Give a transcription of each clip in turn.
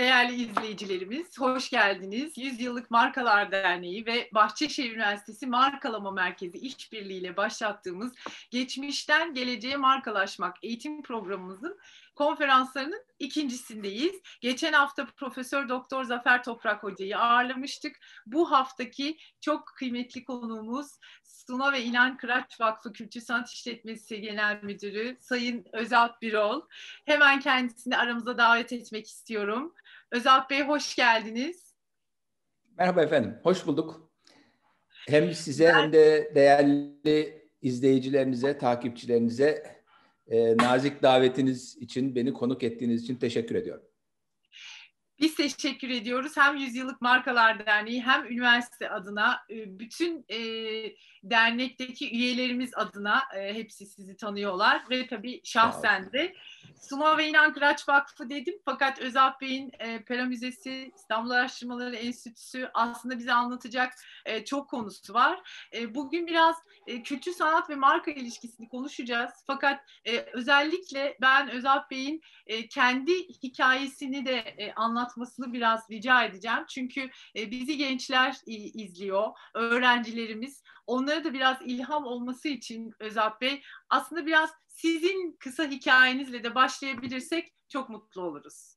Değerli izleyicilerimiz, hoş geldiniz. Yüzyıllık Markalar Derneği ve Bahçeşehir Üniversitesi Markalama Merkezi işbirliğiyle başlattığımız Geçmişten Geleceğe Markalaşmak eğitim programımızın konferanslarının ikincisindeyiz. Geçen hafta Profesör Doktor Zafer Toprak Hoca'yı ağırlamıştık. Bu haftaki çok kıymetli konuğumuz Suna ve İnan Kıraç Vakfı Kültür Sanat İşletmesi Genel Müdürü Sayın Özalp Birol. Hemen kendisini aramıza davet etmek istiyorum. Özalp Bey hoş geldiniz. Merhaba efendim, hoş bulduk. Hem size hem de değerli izleyicilerinize, takipçilerinize e, nazik davetiniz için, beni konuk ettiğiniz için teşekkür ediyorum. Biz teşekkür ediyoruz. Hem Yüzyıllık Markalar Derneği hem üniversite adına e, bütün e, dernekteki üyelerimiz adına e, hepsi sizi tanıyorlar ve tabii şahsen de Suma ve İnan Kıraç Vakfı dedim fakat Özalp Bey'in e, Pera Müzesi, İstanbul Araştırmaları Enstitüsü aslında bize anlatacak e, çok konusu var. E, bugün biraz e, kültür sanat ve marka ilişkisini konuşacağız fakat e, özellikle ben Özalp Bey'in e, kendi hikayesini de e, anlatmasını biraz rica edeceğim. Çünkü e, bizi gençler izliyor, öğrencilerimiz. Onlara da biraz ilham olması için Özalp Bey aslında biraz sizin kısa hikayenizle de başlayabilirsek çok mutlu oluruz.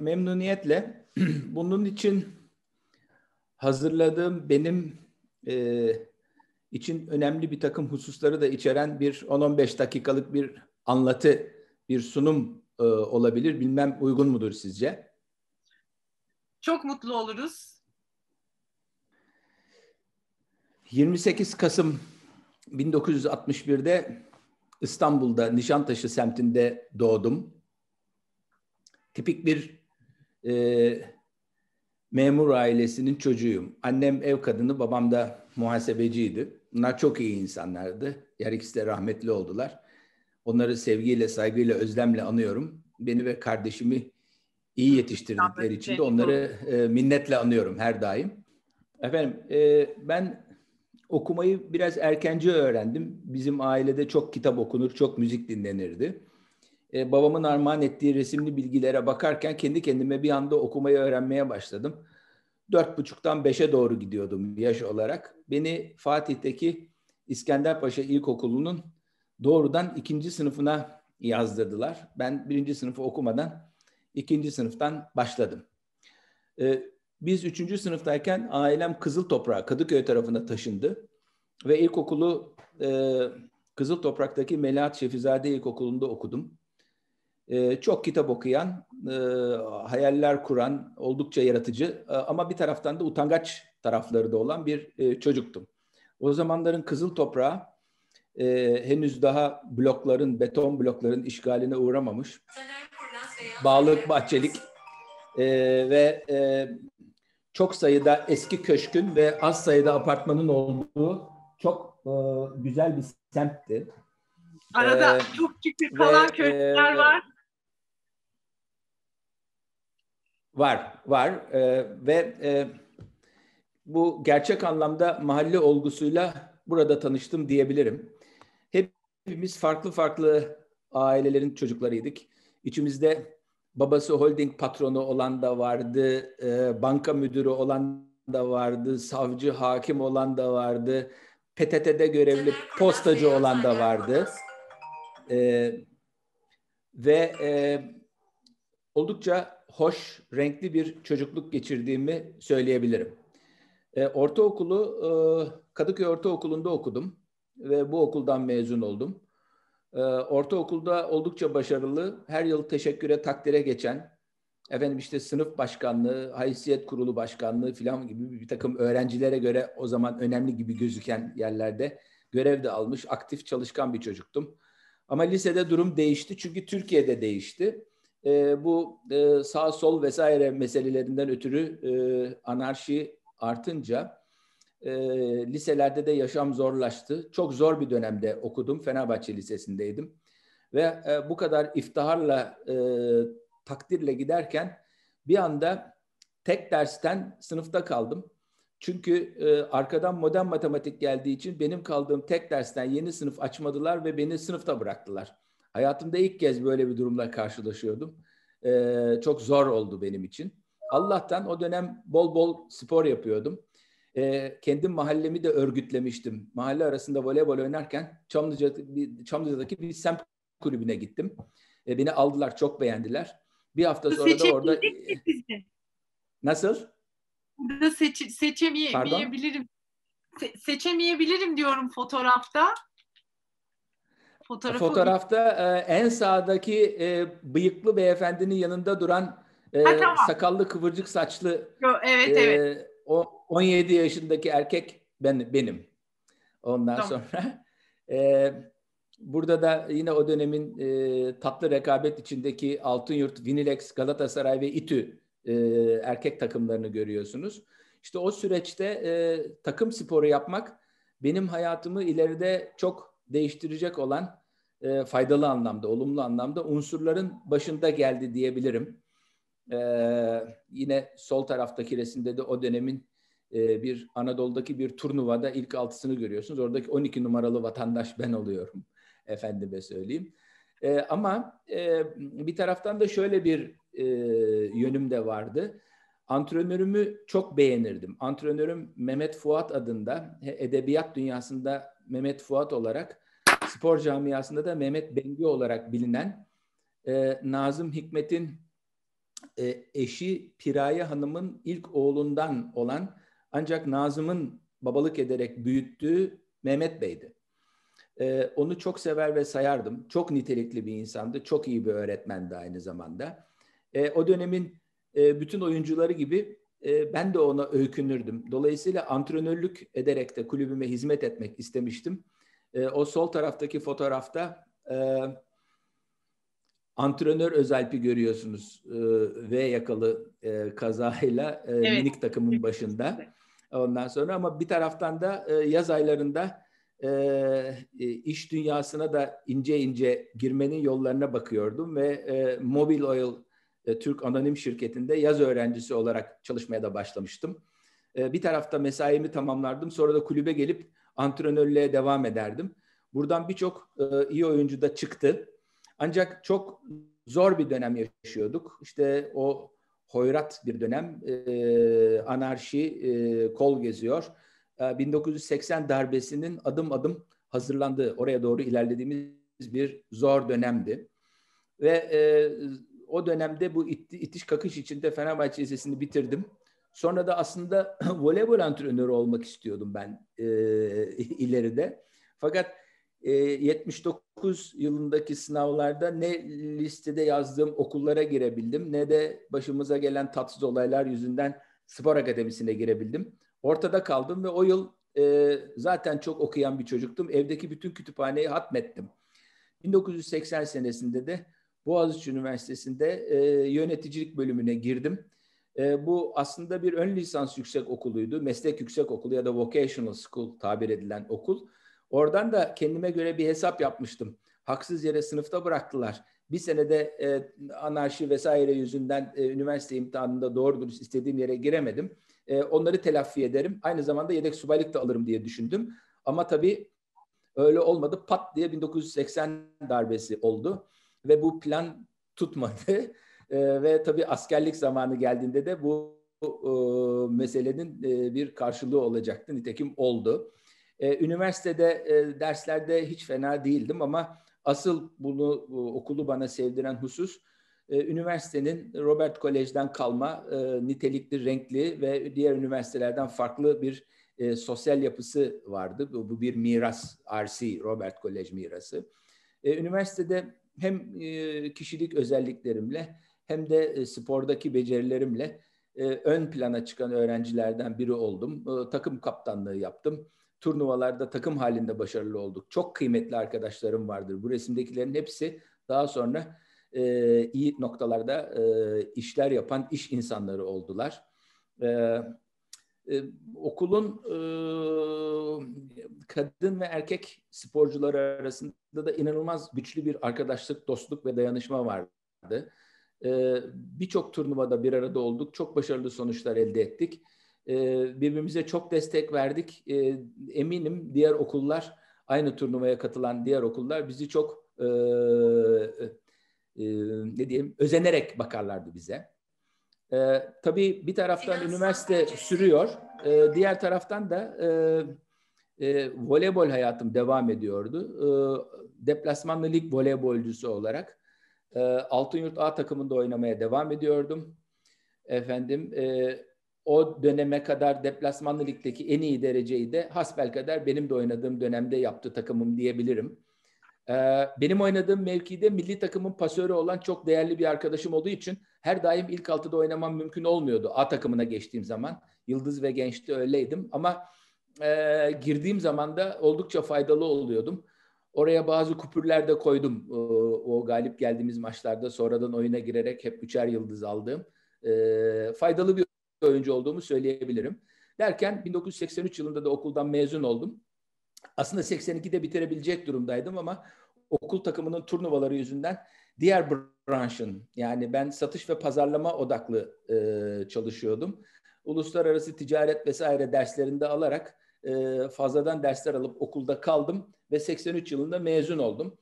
Memnuniyetle. Bunun için hazırladığım benim e, için önemli bir takım hususları da içeren bir 10-15 dakikalık bir anlatı, bir sunum e, olabilir. Bilmem uygun mudur sizce? Çok mutlu oluruz. 28 Kasım 1961'de İstanbul'da Nişantaşı semtinde doğdum. Tipik bir e, memur ailesinin çocuğuyum. Annem ev kadını, babam da muhasebeciydi. Bunlar çok iyi insanlardı. Yer ikisi de rahmetli oldular. Onları sevgiyle, saygıyla, özlemle anıyorum. Beni ve kardeşimi iyi yetiştirdikleri için de onları e, minnetle anıyorum her daim. Efendim e, ben okumayı biraz erkenci öğrendim. Bizim ailede çok kitap okunur, çok müzik dinlenirdi. E, babamın armağan ettiği resimli bilgilere bakarken kendi kendime bir anda okumayı öğrenmeye başladım. Dört buçuktan beşe doğru gidiyordum yaş olarak. Beni Fatih'teki İskenderpaşa İlkokulu'nun doğrudan ikinci sınıfına yazdırdılar. Ben birinci sınıfı okumadan ikinci sınıftan başladım. E, biz üçüncü sınıftayken ailem Kızıl Toprağa, Kadıköy tarafına taşındı. Ve ilkokulu e, Kızıl Toprak'taki Melahat Şefizade İlkokulu'nda okudum. E, çok kitap okuyan, e, hayaller kuran, oldukça yaratıcı e, ama bir taraftan da utangaç tarafları da olan bir e, çocuktum. O zamanların Kızıl Toprağı e, henüz daha blokların, beton blokların işgaline uğramamış. Bağlık, bahçelik e, ve e, çok sayıda eski köşkün ve az sayıda apartmanın olduğu çok e, güzel bir semtti. Arada ee, çok küçük kalan köşkler e, var. Var, var ee, ve e, bu gerçek anlamda mahalle olgusuyla burada tanıştım diyebilirim. Hepimiz farklı farklı ailelerin çocuklarıydık. İçimizde babası holding patronu olan da vardı, e, banka müdürü olan da vardı, savcı, hakim olan da vardı, PTT'de görevli postacı olan da vardı. E, ve e, oldukça hoş, renkli bir çocukluk geçirdiğimi söyleyebilirim. E, ortaokulu e, Kadıköy Ortaokulu'nda okudum ve bu okuldan mezun oldum. Ee, ortaokulda oldukça başarılı, her yıl teşekküre, takdire geçen, efendim işte sınıf başkanlığı, haysiyet kurulu başkanlığı falan gibi bir takım öğrencilere göre o zaman önemli gibi gözüken yerlerde görev de almış, aktif çalışkan bir çocuktum. Ama lisede durum değişti çünkü Türkiye'de değişti. E, bu e, sağ sol vesaire meselelerinden ötürü e, anarşi artınca e, liselerde de yaşam zorlaştı. Çok zor bir dönemde okudum. Fenerbahçe Lisesi'ndeydim. Ve e, bu kadar iftiharla, e, takdirle giderken bir anda tek dersten sınıfta kaldım. Çünkü e, arkadan modern matematik geldiği için benim kaldığım tek dersten yeni sınıf açmadılar ve beni sınıfta bıraktılar. Hayatımda ilk kez böyle bir durumla karşılaşıyordum. e, çok zor oldu benim için. Allah'tan o dönem bol bol spor yapıyordum. E, kendim mahallemi de örgütlemiştim. Mahalle arasında voleybol oynarken Çamlıca, Çamlıca'daki bir semt kulübüne gittim. E, beni aldılar, çok beğendiler. Bir hafta sonra da orada... Nasıl? Burada seç, seçemeyebilirim. Se, seçemeyebilirim diyorum fotoğrafta. Fotoğrafı... Fotoğrafta e, en sağdaki e, bıyıklı beyefendinin yanında duran e, ha, tamam. sakallı kıvırcık saçlı Yo, evet, e, evet. O 17 yaşındaki erkek ben benim. Ondan tamam. sonra e, burada da yine o dönemin e, tatlı rekabet içindeki Altınyurt, Vinilex, Galatasaray ve İTÜ e, erkek takımlarını görüyorsunuz. İşte o süreçte e, takım sporu yapmak benim hayatımı ileride çok değiştirecek olan e, faydalı anlamda, olumlu anlamda unsurların başında geldi diyebilirim. E, yine sol taraftaki resimde de o dönemin e, bir Anadolu'daki bir turnuvada ilk altısını görüyorsunuz. Oradaki 12 numaralı vatandaş ben oluyorum efendime söyleyeyim. E, ama e, bir taraftan da şöyle bir e, yönüm de vardı. Antrenörümü çok beğenirdim. Antrenörüm Mehmet Fuat adında edebiyat dünyasında Mehmet Fuat olarak spor camiasında da Mehmet Bengi olarak bilinen e, Nazım Hikmet'in e, eşi Piraye Hanım'ın ilk oğlundan olan ancak Nazım'ın babalık ederek büyüttüğü Mehmet Bey'di. E, onu çok sever ve sayardım. Çok nitelikli bir insandı. Çok iyi bir öğretmendi aynı zamanda. E, o dönemin e, bütün oyuncuları gibi e, ben de ona öykünürdüm. Dolayısıyla antrenörlük ederek de kulübüme hizmet etmek istemiştim. E, o sol taraftaki fotoğrafta e, antrenör Özalp'i görüyorsunuz. E, v yakalı e, kazayla e, evet. minik takımın başında. Ondan sonra ama bir taraftan da e, yaz aylarında e, iş dünyasına da ince ince girmenin yollarına bakıyordum ve e, Mobil Oil e, Türk Anonim Şirketi'nde yaz öğrencisi olarak çalışmaya da başlamıştım. E, bir tarafta mesaimi tamamlardım. Sonra da kulübe gelip antrenörlüğe devam ederdim. Buradan birçok e, iyi oyuncu da çıktı. Ancak çok zor bir dönem yaşıyorduk. İşte o hoyrat bir dönem. E, anarşi e, kol geziyor. E, 1980 darbesinin adım adım hazırlandığı, oraya doğru ilerlediğimiz bir zor dönemdi. Ve e, o dönemde bu itiş kakış içinde Fenerbahçe Lisesi'ni bitirdim. Sonra da aslında voleybol antrenörü olmak istiyordum ben e, ileride. Fakat e, 79 yılındaki sınavlarda ne listede yazdığım okullara girebildim ne de başımıza gelen tatsız olaylar yüzünden spor akademisine girebildim. Ortada kaldım ve o yıl e, zaten çok okuyan bir çocuktum. Evdeki bütün kütüphaneyi hatmettim. 1980 senesinde de Boğaziçi Üniversitesi'nde e, yöneticilik bölümüne girdim. E, bu aslında bir ön lisans yüksek okuluydu. Meslek yüksek okulu ya da vocational school tabir edilen okul. Oradan da kendime göre bir hesap yapmıştım. Haksız yere sınıfta bıraktılar. Bir senede e, anarşi vesaire yüzünden e, üniversite imtihanında doğru dürüst istediğim yere giremedim. E, onları telafi ederim. Aynı zamanda yedek subaylık da alırım diye düşündüm. Ama tabii öyle olmadı. Pat diye 1980 darbesi oldu ve bu plan tutmadı. E, ve tabii askerlik zamanı geldiğinde de bu e, meselenin e, bir karşılığı olacaktı. Nitekim oldu. E, üniversitede e, derslerde hiç fena değildim ama asıl bunu bu, okulu bana sevdiren husus e, üniversitenin Robert Kolej'den kalma e, nitelikli, renkli ve diğer üniversitelerden farklı bir e, sosyal yapısı vardı. Bu, bu bir miras, RC, Robert Kolej mirası. E, üniversitede hem e, kişilik özelliklerimle hem de e, spordaki becerilerimle e, ön plana çıkan öğrencilerden biri oldum. E, takım kaptanlığı yaptım. Turnuvalarda takım halinde başarılı olduk. Çok kıymetli arkadaşlarım vardır. Bu resimdekilerin hepsi daha sonra e, iyi noktalarda e, işler yapan iş insanları oldular. E, e, okulun e, kadın ve erkek sporcuları arasında da inanılmaz güçlü bir arkadaşlık, dostluk ve dayanışma vardı. E, Birçok turnuvada bir arada olduk, çok başarılı sonuçlar elde ettik. E, birbirimize çok destek verdik. E, eminim diğer okullar, aynı turnuvaya katılan diğer okullar bizi çok e, ne diyeyim özenerek bakarlardı bize. E, tabii bir taraftan üniversite sürüyor, e, diğer taraftan da e, e, voleybol hayatım devam ediyordu. E, deplasmanlı lig voleybolcusu olarak e, Altınyurt A takımında oynamaya devam ediyordum. Efendim e, o döneme kadar deplasmanlı ligdeki en iyi dereceyi de hasbelkader benim de oynadığım dönemde yaptı takımım diyebilirim. Ee, benim oynadığım mevkide milli takımın pasörü olan çok değerli bir arkadaşım olduğu için her daim ilk altıda oynamam mümkün olmuyordu A takımına geçtiğim zaman. Yıldız ve Genç'te öyleydim ama e, girdiğim zaman da oldukça faydalı oluyordum. Oraya bazı kupürler de koydum. O, o galip geldiğimiz maçlarda sonradan oyuna girerek hep üçer yıldız aldığım. E, faydalı bir oyuncu olduğumu söyleyebilirim. Derken 1983 yılında da okuldan mezun oldum. Aslında 82'de bitirebilecek durumdaydım ama okul takımının turnuvaları yüzünden diğer branşın yani ben satış ve pazarlama odaklı e, çalışıyordum. Uluslararası ticaret vesaire derslerinde alarak e, fazladan dersler alıp okulda kaldım ve 83 yılında mezun oldum.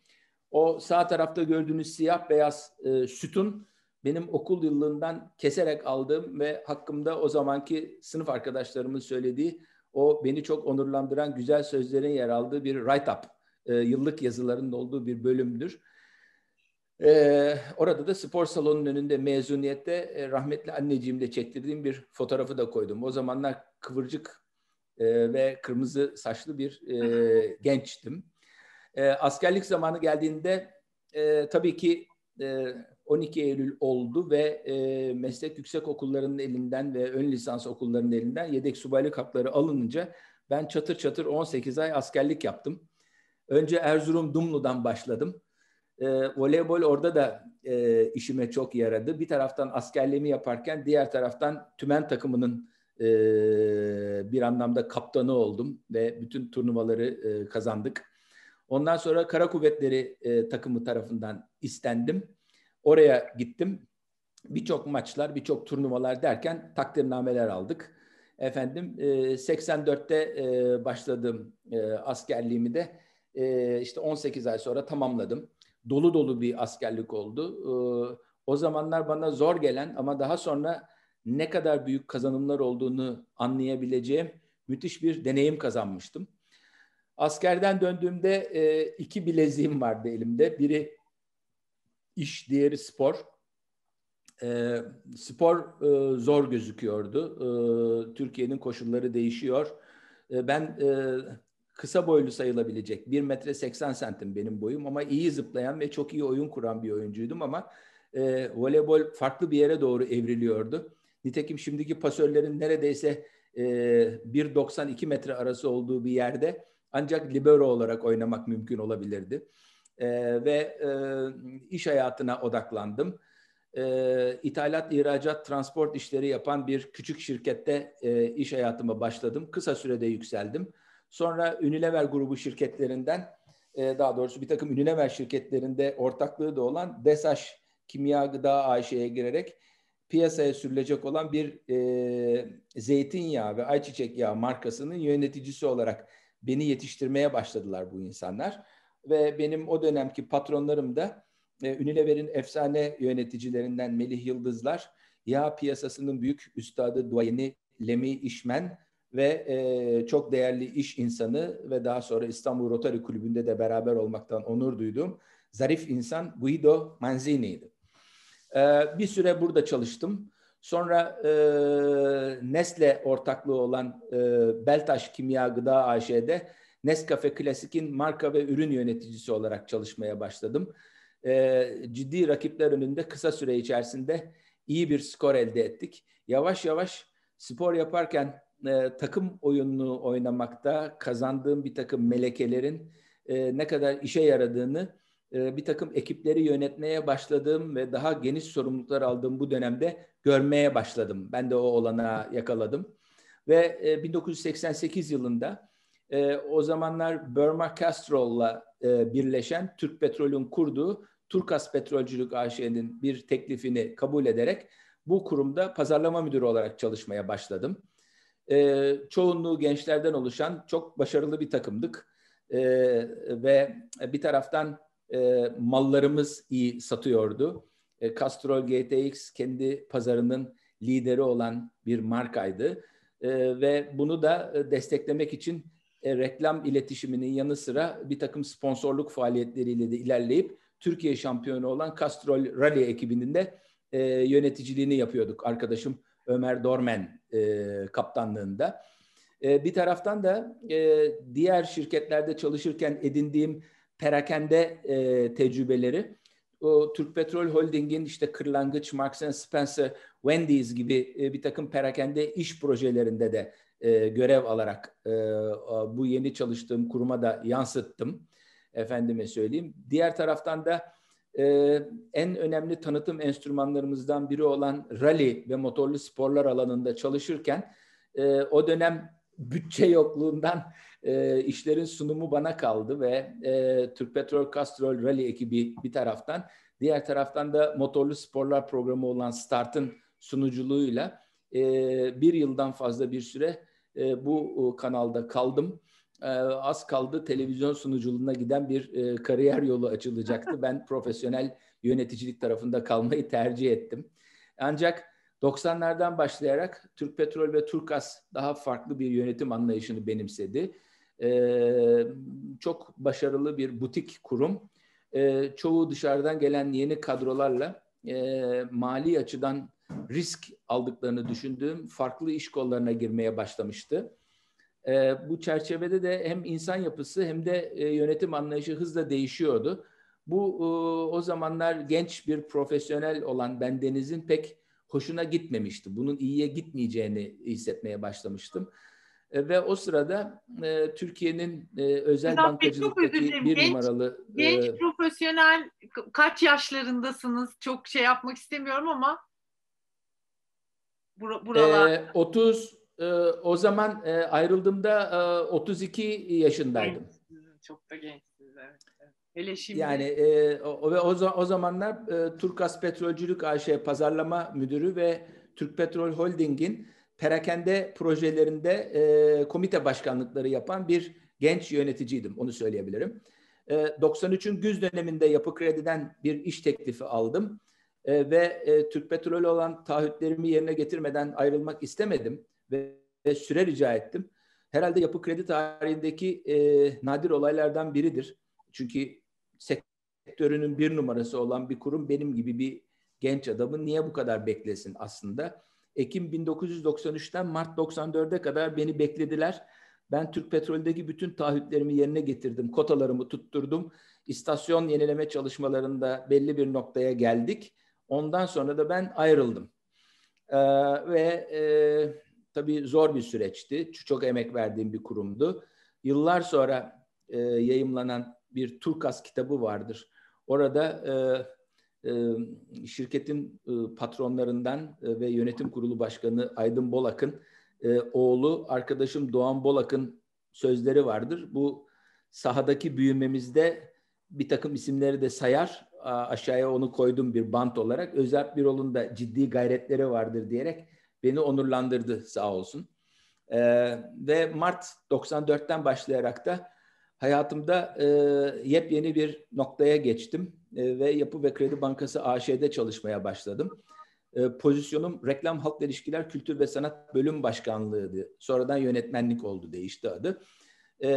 O sağ tarafta gördüğünüz siyah beyaz e, sütun benim okul yıllığından keserek aldığım ve hakkımda o zamanki sınıf arkadaşlarımın söylediği o beni çok onurlandıran güzel sözlerin yer aldığı bir write-up, e, yıllık yazılarının olduğu bir bölümdür. E, orada da spor salonunun önünde mezuniyette e, rahmetli anneciğimle çektirdiğim bir fotoğrafı da koydum. O zamanlar kıvırcık e, ve kırmızı saçlı bir e, gençtim. E, askerlik zamanı geldiğinde e, tabii ki e, 12 Eylül oldu ve e, meslek yüksek okullarının elinden ve ön lisans okullarının elinden yedek subaylık hakları alınınca ben çatır çatır 18 ay askerlik yaptım. Önce Erzurum Dumlu'dan başladım. E, voleybol orada da e, işime çok yaradı. Bir taraftan askerliğimi yaparken diğer taraftan tümen takımının e, bir anlamda kaptanı oldum ve bütün turnuvaları e, kazandık. Ondan sonra Kara Kuvvetleri e, takımı tarafından istendim. Oraya gittim. Birçok maçlar, birçok turnuvalar derken takdirnameler aldık. Efendim 84'te e, e, başladığım e, askerliğimi de işte 18 ay sonra tamamladım. Dolu dolu bir askerlik oldu. O zamanlar bana zor gelen ama daha sonra ne kadar büyük kazanımlar olduğunu anlayabileceğim müthiş bir deneyim kazanmıştım. Askerden döndüğümde iki bileziğim vardı elimde. Biri iş, diğeri spor. E, spor e, zor gözüküyordu. E, Türkiye'nin koşulları değişiyor. E, ben e, kısa boylu sayılabilecek 1 metre 80 santim benim boyum ama iyi zıplayan ve çok iyi oyun kuran bir oyuncuydum ama e, voleybol farklı bir yere doğru evriliyordu. Nitekim şimdiki pasörlerin neredeyse e, 1.92 metre arası olduğu bir yerde ancak libero olarak oynamak mümkün olabilirdi e, ve e, iş hayatına odaklandım. E, ithalat, ihracat, transport işleri yapan bir küçük şirkette e, iş hayatıma başladım. Kısa sürede yükseldim. Sonra Unilever grubu şirketlerinden, e, daha doğrusu bir takım Unilever şirketlerinde ortaklığı da olan Desaş Kimya Gıda AŞ'ye girerek piyasaya sürülecek olan bir e, zeytinyağı ve ayçiçek yağı markasının yöneticisi olarak beni yetiştirmeye başladılar bu insanlar ve benim o dönemki patronlarım da e, Unilever'in efsane yöneticilerinden Melih Yıldızlar, yağ piyasasının büyük üstadı, duayeni Lemi İşmen ve e, çok değerli iş insanı ve daha sonra İstanbul Rotary Kulübü'nde de beraber olmaktan onur duyduğum zarif insan Guido Manzini'ydi. E, bir süre burada çalıştım. Sonra e, Nestle ortaklığı olan e, Beltaş Kimya Gıda AŞ'de Nescafe Klasik'in marka ve ürün yöneticisi olarak çalışmaya başladım. E, ciddi rakipler önünde kısa süre içerisinde iyi bir skor elde ettik. Yavaş yavaş spor yaparken e, takım oyununu oynamakta kazandığım bir takım melekelerin e, ne kadar işe yaradığını e, bir takım ekipleri yönetmeye başladığım ve daha geniş sorumluluklar aldığım bu dönemde görmeye başladım. Ben de o olana yakaladım. Ve e, 1988 yılında e, o zamanlar Burma Castrol'la e, birleşen Türk Petrol'ün kurduğu Turkas Petrolcülük AŞ'nin bir teklifini kabul ederek bu kurumda pazarlama müdürü olarak çalışmaya başladım. E, çoğunluğu gençlerden oluşan çok başarılı bir takımdık. E, ve bir taraftan e, mallarımız iyi satıyordu. E, Castrol GTX kendi pazarının lideri olan bir markaydı. E, ve bunu da e, desteklemek için e, reklam iletişiminin yanı sıra bir takım sponsorluk faaliyetleriyle de ilerleyip Türkiye şampiyonu olan Castrol Rally ekibinin de e, yöneticiliğini yapıyorduk. Arkadaşım Ömer Dormen e, kaptanlığında. E, bir taraftan da e, diğer şirketlerde çalışırken edindiğim perakende e, tecrübeleri o Türk Petrol Holding'in işte Kırlangıç, Marks Spencer, Wendy's gibi e, bir takım perakende iş projelerinde de e, görev alarak e, bu yeni çalıştığım kuruma da yansıttım. Efendime söyleyeyim. Diğer taraftan da e, en önemli tanıtım enstrümanlarımızdan biri olan rally ve motorlu sporlar alanında çalışırken e, o dönem bütçe yokluğundan e, işlerin sunumu bana kaldı ve e, Türk Petrol Castrol Rally ekibi bir taraftan, diğer taraftan da motorlu sporlar programı olan Start'ın sunuculuğuyla e, bir yıldan fazla bir süre e, bu e, kanalda kaldım. E, az kaldı televizyon sunuculuğuna giden bir e, kariyer yolu açılacaktı. Ben profesyonel yöneticilik tarafında kalmayı tercih ettim. Ancak 90'lardan başlayarak Türk Petrol ve Turkas daha farklı bir yönetim anlayışını benimsedi. Ee, çok başarılı bir butik kurum. Ee, çoğu dışarıdan gelen yeni kadrolarla e, mali açıdan risk aldıklarını düşündüğüm farklı iş kollarına girmeye başlamıştı. Ee, bu çerçevede de hem insan yapısı hem de e, yönetim anlayışı hızla değişiyordu. Bu e, o zamanlar genç bir profesyonel olan bendenizin pek hoşuna gitmemişti. Bunun iyiye gitmeyeceğini hissetmeye başlamıştım. E, ve o sırada e, Türkiye'nin e, özel Sedat bankacılıktaki bir genç, numaralı... Genç e, profesyonel kaç yaşlarındasınız? Çok şey yapmak istemiyorum ama bur buralar... E, 30 e, o zaman e, ayrıldığımda e, 32 yaşındaydım. Çok da gençsiniz evet. Hele şimdi. Yani e, o, ve o, o zamanlar e, Turkas Petrolcülük AŞ Pazarlama Müdürü ve Türk Petrol Holding'in perakende projelerinde e, komite başkanlıkları yapan bir genç yöneticiydim. Onu söyleyebilirim. E, 93'ün güz döneminde Yapı Kredi'den bir iş teklifi aldım. E, ve e, Türk Petrol olan taahhütlerimi yerine getirmeden ayrılmak istemedim. Ve, ve süre rica ettim. Herhalde Yapı Kredi tarihindeki e, nadir olaylardan biridir. Çünkü sektörünün bir numarası olan bir kurum benim gibi bir genç adamın niye bu kadar beklesin aslında? Ekim 1993'ten Mart 94'e kadar beni beklediler. Ben Türk Petrol'deki bütün taahhütlerimi yerine getirdim. Kotalarımı tutturdum. İstasyon yenileme çalışmalarında belli bir noktaya geldik. Ondan sonra da ben ayrıldım. Ee, ve e, tabii zor bir süreçti. Çok emek verdiğim bir kurumdu. Yıllar sonra e, yayımlanan bir Turkas kitabı vardır. Orada e, e, şirketin e, patronlarından e, ve yönetim kurulu başkanı Aydın Bolak'ın e, oğlu arkadaşım Doğan Bolak'ın sözleri vardır. Bu sahadaki büyümemizde bir takım isimleri de sayar. Aşağıya onu koydum bir bant olarak. Özel Birol'un da ciddi gayretleri vardır diyerek beni onurlandırdı sağ olsun. Ee, ve Mart 94'ten başlayarak da hayatımda e, yepyeni bir noktaya geçtim e, ve Yapı ve Kredi Bankası AŞ'de çalışmaya başladım. E, pozisyonum Reklam Halk İlişkiler Kültür ve Sanat Bölüm Başkanlığı'ydı. Sonradan yönetmenlik oldu, değişti adı. E,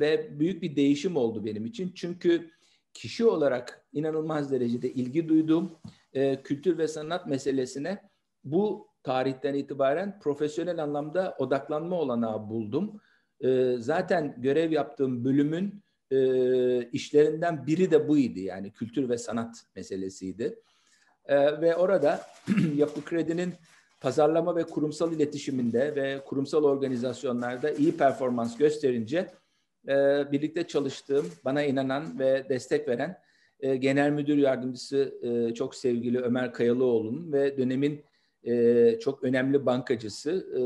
ve büyük bir değişim oldu benim için. Çünkü kişi olarak inanılmaz derecede ilgi duyduğum e, kültür ve sanat meselesine bu tarihten itibaren profesyonel anlamda odaklanma olanağı buldum e, zaten görev yaptığım bölümün e, işlerinden biri de buydu. Yani kültür ve sanat meselesiydi. E, ve orada Yapı Kredi'nin pazarlama ve kurumsal iletişiminde ve kurumsal organizasyonlarda iyi performans gösterince e, birlikte çalıştığım, bana inanan ve destek veren e, Genel Müdür Yardımcısı e, çok sevgili Ömer Kayalıoğlu'nun ve dönemin e, çok önemli bankacısı e,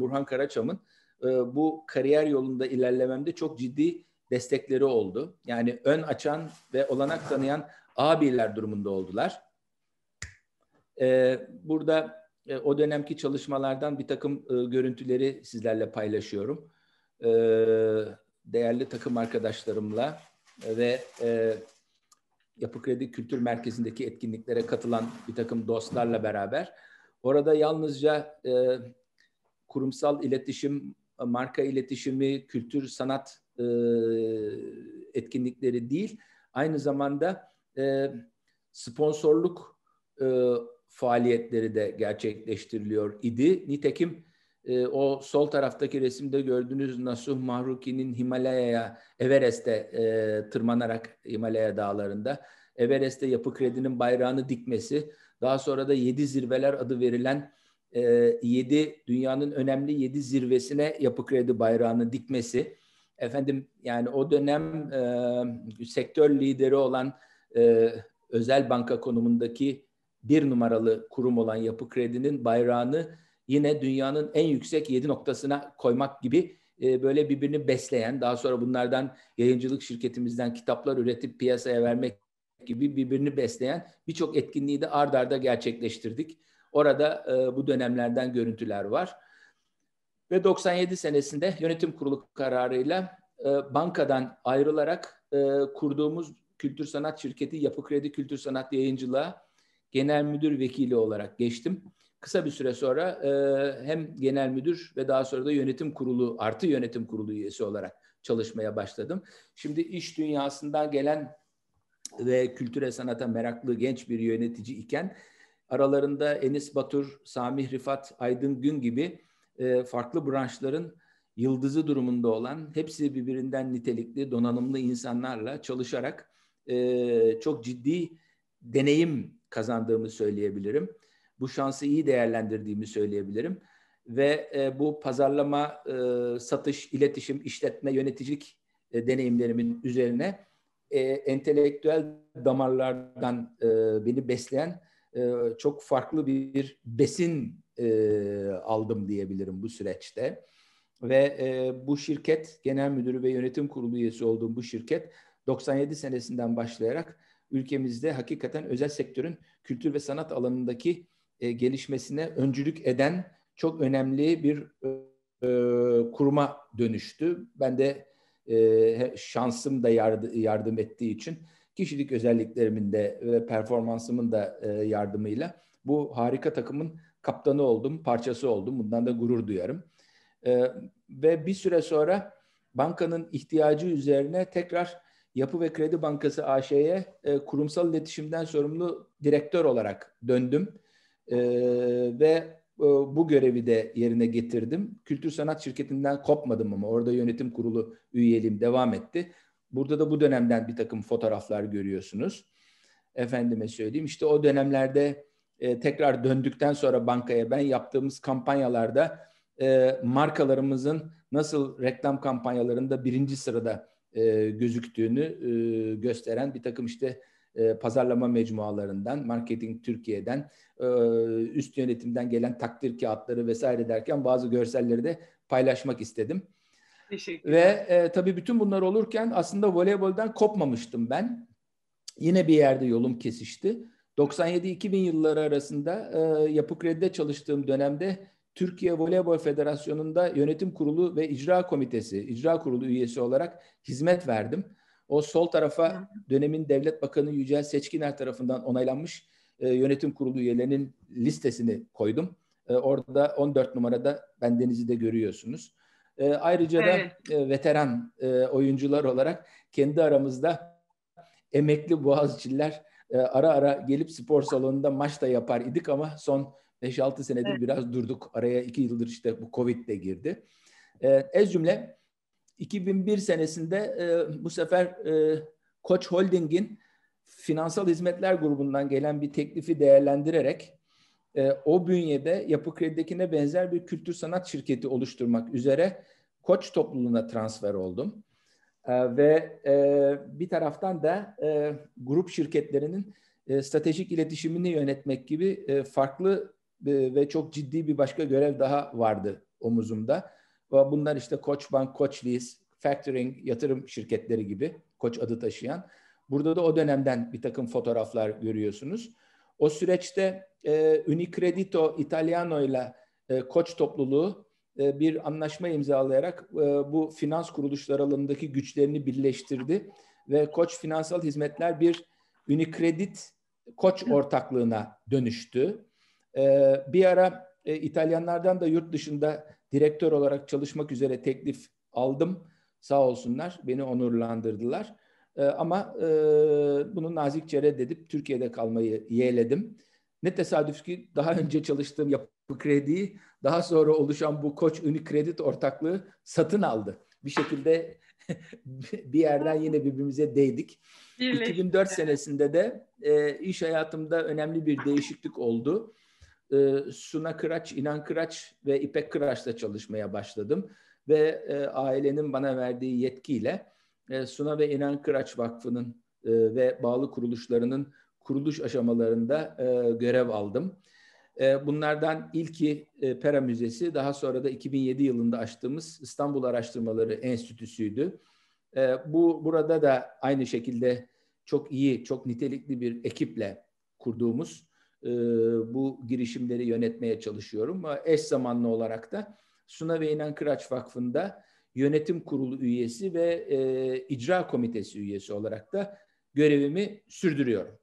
Burhan Karaçam'ın e, bu kariyer yolunda ilerlememde çok ciddi destekleri oldu. Yani ön açan ve olanak tanıyan abiler durumunda oldular. E, burada e, o dönemki çalışmalardan bir takım görüntüleri sizlerle paylaşıyorum. Değerli takım arkadaşlarımla ve Yapı Kredi Kültür Merkezi'ndeki etkinliklere katılan bir takım dostlarla beraber. Orada yalnızca e, kurumsal iletişim, marka iletişimi, kültür, sanat e, etkinlikleri değil, aynı zamanda e, sponsorluk e, faaliyetleri de gerçekleştiriliyor idi. Nitekim e, o sol taraftaki resimde gördüğünüz Nasuh Mahruki'nin Himalaya'ya, Everest'e e, tırmanarak Himalaya dağlarında, Everest'te Yapı Kredi'nin bayrağını dikmesi, daha sonra da yedi zirveler adı verilen e, yedi dünyanın önemli yedi zirvesine Yapı Kredi bayrağını dikmesi, efendim yani o dönem e, sektör lideri olan e, özel banka konumundaki bir numaralı kurum olan Yapı Kredi'nin bayrağını yine dünyanın en yüksek yedi noktasına koymak gibi e, böyle birbirini besleyen, daha sonra bunlardan yayıncılık şirketimizden kitaplar üretip piyasaya vermek gibi birbirini besleyen birçok etkinliği de ard arda gerçekleştirdik. Orada e, bu dönemlerden görüntüler var. Ve 97 senesinde yönetim kurulu kararıyla e, bankadan ayrılarak e, kurduğumuz kültür sanat şirketi Yapı Kredi Kültür Sanat Yayıncılığa genel müdür vekili olarak geçtim. Kısa bir süre sonra e, hem genel müdür ve daha sonra da yönetim kurulu artı yönetim kurulu üyesi olarak çalışmaya başladım. Şimdi iş dünyasından gelen ve kültüre sanata meraklı genç bir yönetici iken aralarında Enis Batur, Samih Rifat, Aydın Gün gibi e, farklı branşların yıldızı durumunda olan hepsi birbirinden nitelikli, donanımlı insanlarla çalışarak e, çok ciddi deneyim kazandığımı söyleyebilirim. Bu şansı iyi değerlendirdiğimi söyleyebilirim. Ve e, bu pazarlama, e, satış, iletişim, işletme, yöneticilik e, deneyimlerimin üzerine e, entelektüel damarlardan e, beni besleyen e, çok farklı bir besin e, aldım diyebilirim bu süreçte. Ve e, bu şirket, genel müdürü ve yönetim kurulu üyesi olduğum bu şirket 97 senesinden başlayarak ülkemizde hakikaten özel sektörün kültür ve sanat alanındaki e, gelişmesine öncülük eden çok önemli bir e, kuruma dönüştü. Ben de e, şansım da yardı, yardım ettiği için kişilik özelliklerimin de ve performansımın da e, yardımıyla bu harika takımın kaptanı oldum, parçası oldum. Bundan da gurur duyarım. E, ve bir süre sonra bankanın ihtiyacı üzerine tekrar Yapı ve Kredi Bankası AŞ'ye e, kurumsal iletişimden sorumlu direktör olarak döndüm. E, ve e, bu görevi de yerine getirdim. Kültür Sanat Şirketi'nden kopmadım ama orada yönetim kurulu üyeliğim devam etti. Burada da bu dönemden bir takım fotoğraflar görüyorsunuz. Efendime söyleyeyim işte o dönemlerde e, tekrar döndükten sonra bankaya ben yaptığımız kampanyalarda e, markalarımızın nasıl reklam kampanyalarında birinci sırada e, gözüktüğünü e, gösteren bir takım işte e, pazarlama mecmualarından, Marketing Türkiye'den, e, üst yönetimden gelen takdir kağıtları vesaire derken bazı görselleri de paylaşmak istedim. Ve e, tabii bütün bunlar olurken aslında voleyboldan kopmamıştım ben. Yine bir yerde yolum kesişti. 97-2000 yılları arasında e, Yapı Kredi'de çalıştığım dönemde Türkiye Voleybol Federasyonu'nda yönetim kurulu ve icra komitesi, icra kurulu üyesi olarak hizmet verdim. O sol tarafa dönemin Devlet Bakanı Yücel Seçkiner tarafından onaylanmış e, yönetim kurulu üyelerinin listesini koydum. E, orada 14 numarada bendenizi de görüyorsunuz. E, ayrıca evet. da e, veteran e, oyuncular olarak kendi aramızda emekli boğazçiler e, ara ara gelip spor salonunda maç da yapar idik ama son 5-6 senedir evet. biraz durduk. Araya 2 yıldır işte bu Covid de girdi. E, ez cümle 2001 senesinde e, bu sefer e, Koç Holding'in finansal hizmetler grubundan gelen bir teklifi değerlendirerek e, o bünyede Yapı Kredi'dekine benzer bir kültür sanat şirketi oluşturmak üzere Koç topluluğuna transfer oldum. E, ve e, bir taraftan da e, grup şirketlerinin e, stratejik iletişimini yönetmek gibi e, farklı e, ve çok ciddi bir başka görev daha vardı omuzumda. Bunlar işte Koçbank, Koçlease, Factoring, yatırım şirketleri gibi Koç adı taşıyan. Burada da o dönemden bir takım fotoğraflar görüyorsunuz. O süreçte e, Unicredito Italiano ile e, Koç topluluğu e, bir anlaşma imzalayarak e, bu finans kuruluşları alanındaki güçlerini birleştirdi ve Koç Finansal Hizmetler bir Unicredit Koç ortaklığına dönüştü. Ee, bir ara e, İtalyanlardan da yurt dışında direktör olarak çalışmak üzere teklif aldım. Sağ olsunlar beni onurlandırdılar. Ee, ama e, bunu nazikçe reddedip Türkiye'de kalmayı yeğledim. Ne tesadüf ki daha önce çalıştığım yapı krediyi daha sonra oluşan bu Koç Unicredit ortaklığı satın aldı. Bir şekilde bir yerden yine birbirimize değdik. Birleşti. 2004 senesinde de e, iş hayatımda önemli bir değişiklik oldu. E, Suna Kıraç, İnan Kıraç ve İpek Kıraç'la çalışmaya başladım. Ve e, ailenin bana verdiği yetkiyle e, Suna ve İnan Kıraç Vakfı'nın e, ve bağlı kuruluşlarının kuruluş aşamalarında e, görev aldım. E, bunlardan ilki e, Pera Müzesi, daha sonra da 2007 yılında açtığımız İstanbul Araştırmaları Enstitüsü'ydü. E, bu burada da aynı şekilde çok iyi, çok nitelikli bir ekiple kurduğumuz e, bu girişimleri yönetmeye çalışıyorum. Eş zamanlı olarak da Suna ve İnan Kıraç Vakfı'nda yönetim kurulu üyesi ve e, icra komitesi üyesi olarak da görevimi sürdürüyorum.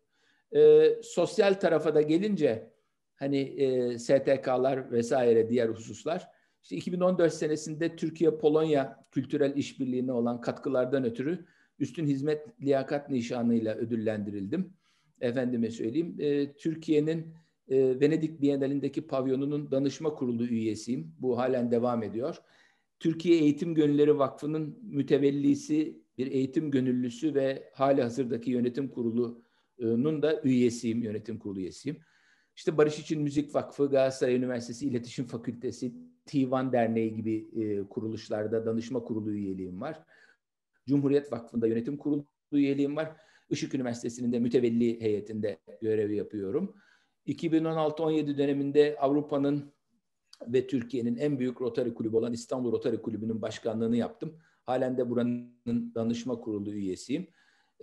E, sosyal tarafa da gelince hani e, STK'lar vesaire diğer hususlar. İşte 2014 senesinde Türkiye-Polonya kültürel işbirliğine olan katkılardan ötürü üstün hizmet liyakat nişanıyla ödüllendirildim. Efendime söyleyeyim. E, Türkiye'nin e, Venedik Bienalindeki pavyonunun danışma kurulu üyesiyim. Bu halen devam ediyor. Türkiye Eğitim Gönülleri Vakfı'nın mütevellisi, bir eğitim gönüllüsü ve hali hazırdaki yönetim kurulunun da üyesiyim, yönetim kurulu üyesiyim. İşte Barış İçin Müzik Vakfı, Galatasaray Üniversitesi İletişim Fakültesi, Tivan Derneği gibi e, kuruluşlarda danışma kurulu üyeliğim var. Cumhuriyet Vakfı'nda yönetim kurulu üyeliğim var. Işık Üniversitesi'nin de mütevelli heyetinde görev yapıyorum. 2016-17 döneminde Avrupa'nın ve Türkiye'nin en büyük Rotary Kulübü olan İstanbul Rotary Kulübü'nün başkanlığını yaptım. Halen de buranın danışma kurulu üyesiyim.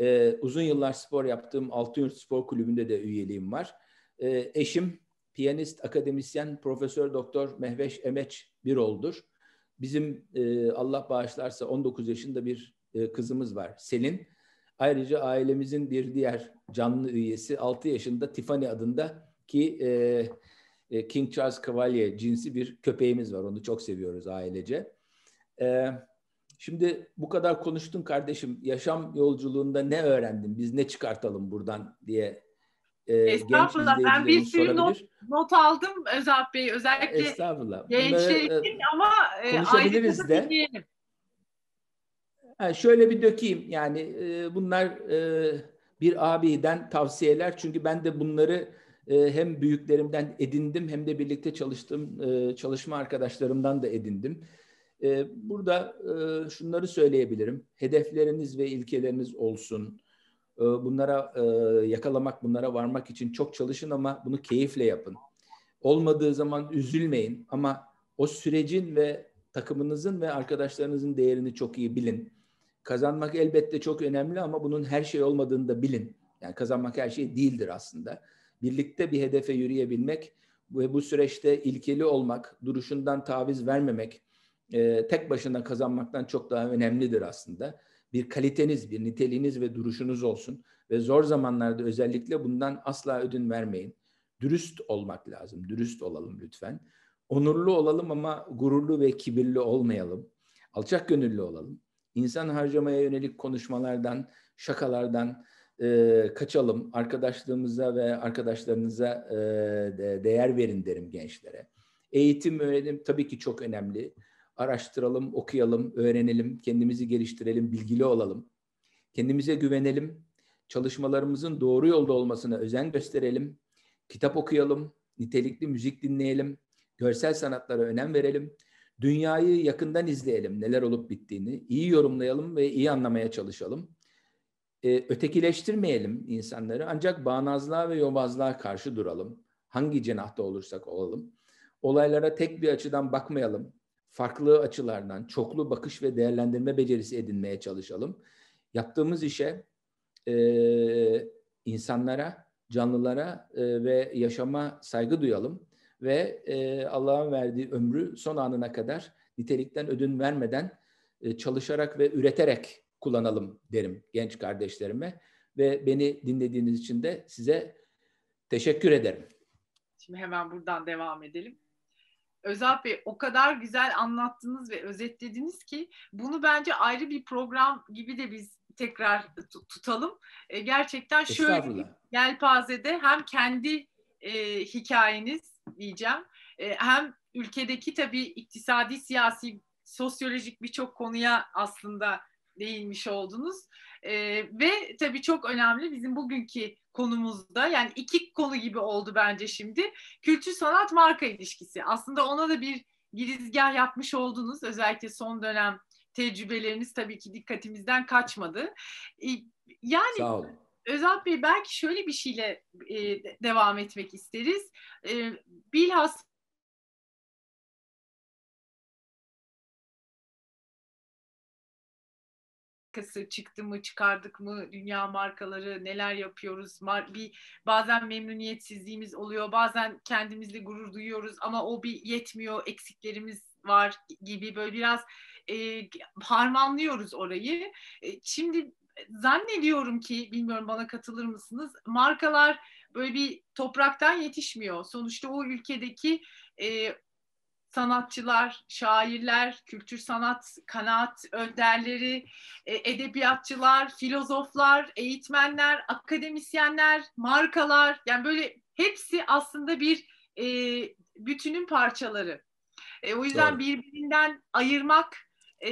Ee, uzun yıllar spor yaptığım Altınyurt Spor Kulübü'nde de üyeliğim var. Ee, eşim piyanist, akademisyen, Profesör Doktor Mehveş Emeç Birol'dur. Bizim e, Allah bağışlarsa 19 yaşında bir e, kızımız var Selin. Ayrıca ailemizin bir diğer canlı üyesi 6 yaşında Tiffany adında ki e, e, King Charles Cavalier cinsi bir köpeğimiz var. Onu çok seviyoruz ailece. E, şimdi bu kadar konuştun kardeşim. Yaşam yolculuğunda ne öğrendin? Biz ne çıkartalım buradan diye e, Estağfurullah. Ben bir sürü not, not aldım Özalp Bey. Özellikle Estağfurullah. gençler e, ama e, konuşabiliriz de. Dinleyelim. Şöyle bir dökeyim. Yani e, bunlar e, bir abiden tavsiyeler. Çünkü ben de bunları e, hem büyüklerimden edindim hem de birlikte çalıştığım e, çalışma arkadaşlarımdan da edindim. E, burada e, şunları söyleyebilirim. Hedefleriniz ve ilkeleriniz olsun. E, bunlara e, yakalamak, bunlara varmak için çok çalışın ama bunu keyifle yapın. Olmadığı zaman üzülmeyin ama o sürecin ve takımınızın ve arkadaşlarınızın değerini çok iyi bilin. Kazanmak elbette çok önemli ama bunun her şey olmadığını da bilin. Yani kazanmak her şey değildir aslında. Birlikte bir hedefe yürüyebilmek ve bu süreçte ilkeli olmak, duruşundan taviz vermemek, e, tek başına kazanmaktan çok daha önemlidir aslında. Bir kaliteniz, bir niteliğiniz ve duruşunuz olsun ve zor zamanlarda özellikle bundan asla ödün vermeyin. Dürüst olmak lazım, dürüst olalım lütfen. Onurlu olalım ama gururlu ve kibirli olmayalım. Alçak gönüllü olalım insan harcamaya yönelik konuşmalardan, şakalardan e, kaçalım. Arkadaşlığımıza ve arkadaşlarınıza e, değer verin derim gençlere. Eğitim, öğrenim tabii ki çok önemli. Araştıralım, okuyalım, öğrenelim, kendimizi geliştirelim, bilgili olalım. Kendimize güvenelim. Çalışmalarımızın doğru yolda olmasına özen gösterelim. Kitap okuyalım, nitelikli müzik dinleyelim, görsel sanatlara önem verelim Dünyayı yakından izleyelim neler olup bittiğini, iyi yorumlayalım ve iyi anlamaya çalışalım. Ee, ötekileştirmeyelim insanları ancak bağnazlığa ve yobazlığa karşı duralım. Hangi cenahta olursak olalım. Olaylara tek bir açıdan bakmayalım. Farklı açılardan çoklu bakış ve değerlendirme becerisi edinmeye çalışalım. Yaptığımız işe e, insanlara, canlılara e, ve yaşama saygı duyalım ve e, Allah'ın verdiği ömrü son anına kadar nitelikten ödün vermeden e, çalışarak ve üreterek kullanalım derim genç kardeşlerime. ve beni dinlediğiniz için de size teşekkür ederim. Şimdi hemen buradan devam edelim. Özal Bey o kadar güzel anlattınız ve özetlediniz ki bunu bence ayrı bir program gibi de biz tekrar tutalım. E, gerçekten şöyle bir yelpazede hem kendi e, hikayeniz diyeceğim e, hem ülkedeki tabii iktisadi, siyasi, sosyolojik birçok konuya aslında değinmiş oldunuz. E, ve tabii çok önemli bizim bugünkü konumuzda yani iki konu gibi oldu bence şimdi. Kültür sanat marka ilişkisi. Aslında ona da bir girizgah yapmış oldunuz. Özellikle son dönem tecrübeleriniz tabii ki dikkatimizden kaçmadı. E, yani. Özal Bey belki şöyle bir şeyle e, devam etmek isteriz. E, bilhassa markası çıktı mı çıkardık mı dünya markaları neler yapıyoruz Mar bir bazen memnuniyetsizliğimiz oluyor bazen kendimizle gurur duyuyoruz ama o bir yetmiyor eksiklerimiz var gibi böyle biraz e, harmanlıyoruz orayı e, şimdi zannediyorum ki bilmiyorum bana katılır mısınız markalar böyle bir topraktan yetişmiyor sonuçta o ülkedeki e, sanatçılar, şairler, kültür sanat, kanaat önderleri, e, edebiyatçılar, filozoflar, eğitmenler, akademisyenler, markalar yani böyle hepsi aslında bir e, bütünün parçaları. E, o yüzden Doğru. birbirinden ayırmak, e,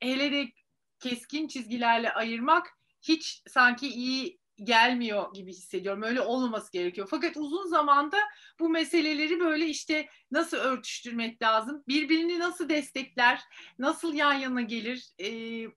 hele de keskin çizgilerle ayırmak hiç sanki iyi gelmiyor gibi hissediyorum. Öyle olmaması gerekiyor. Fakat uzun zamanda bu meseleleri böyle işte nasıl örtüştürmek lazım? Birbirini nasıl destekler? Nasıl yan yana gelir? Ee,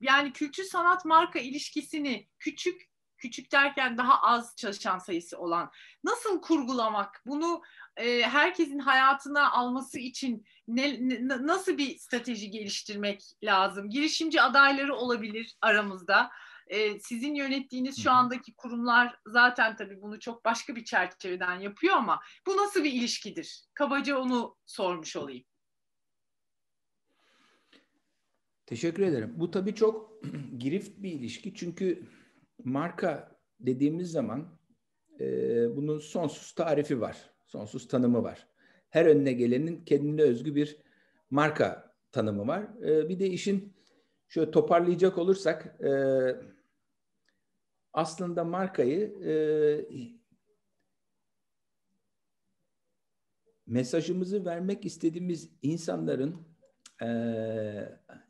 yani kültür sanat marka ilişkisini küçük küçük derken daha az çalışan sayısı olan nasıl kurgulamak? Bunu e, herkesin hayatına alması için ne, ne, nasıl bir strateji geliştirmek lazım? Girişimci adayları olabilir aramızda e, sizin yönettiğiniz şu andaki kurumlar zaten tabii bunu çok başka bir çerçeveden yapıyor ama bu nasıl bir ilişkidir? Kabaca onu sormuş olayım. Teşekkür ederim. Bu tabii çok girift bir ilişki çünkü marka dediğimiz zaman e, bunun sonsuz tarifi var, sonsuz tanımı var. Her önüne gelenin kendine özgü bir marka tanımı var. E, bir de işin şöyle toparlayacak olursak e, aslında markayı e, mesajımızı vermek istediğimiz insanların e,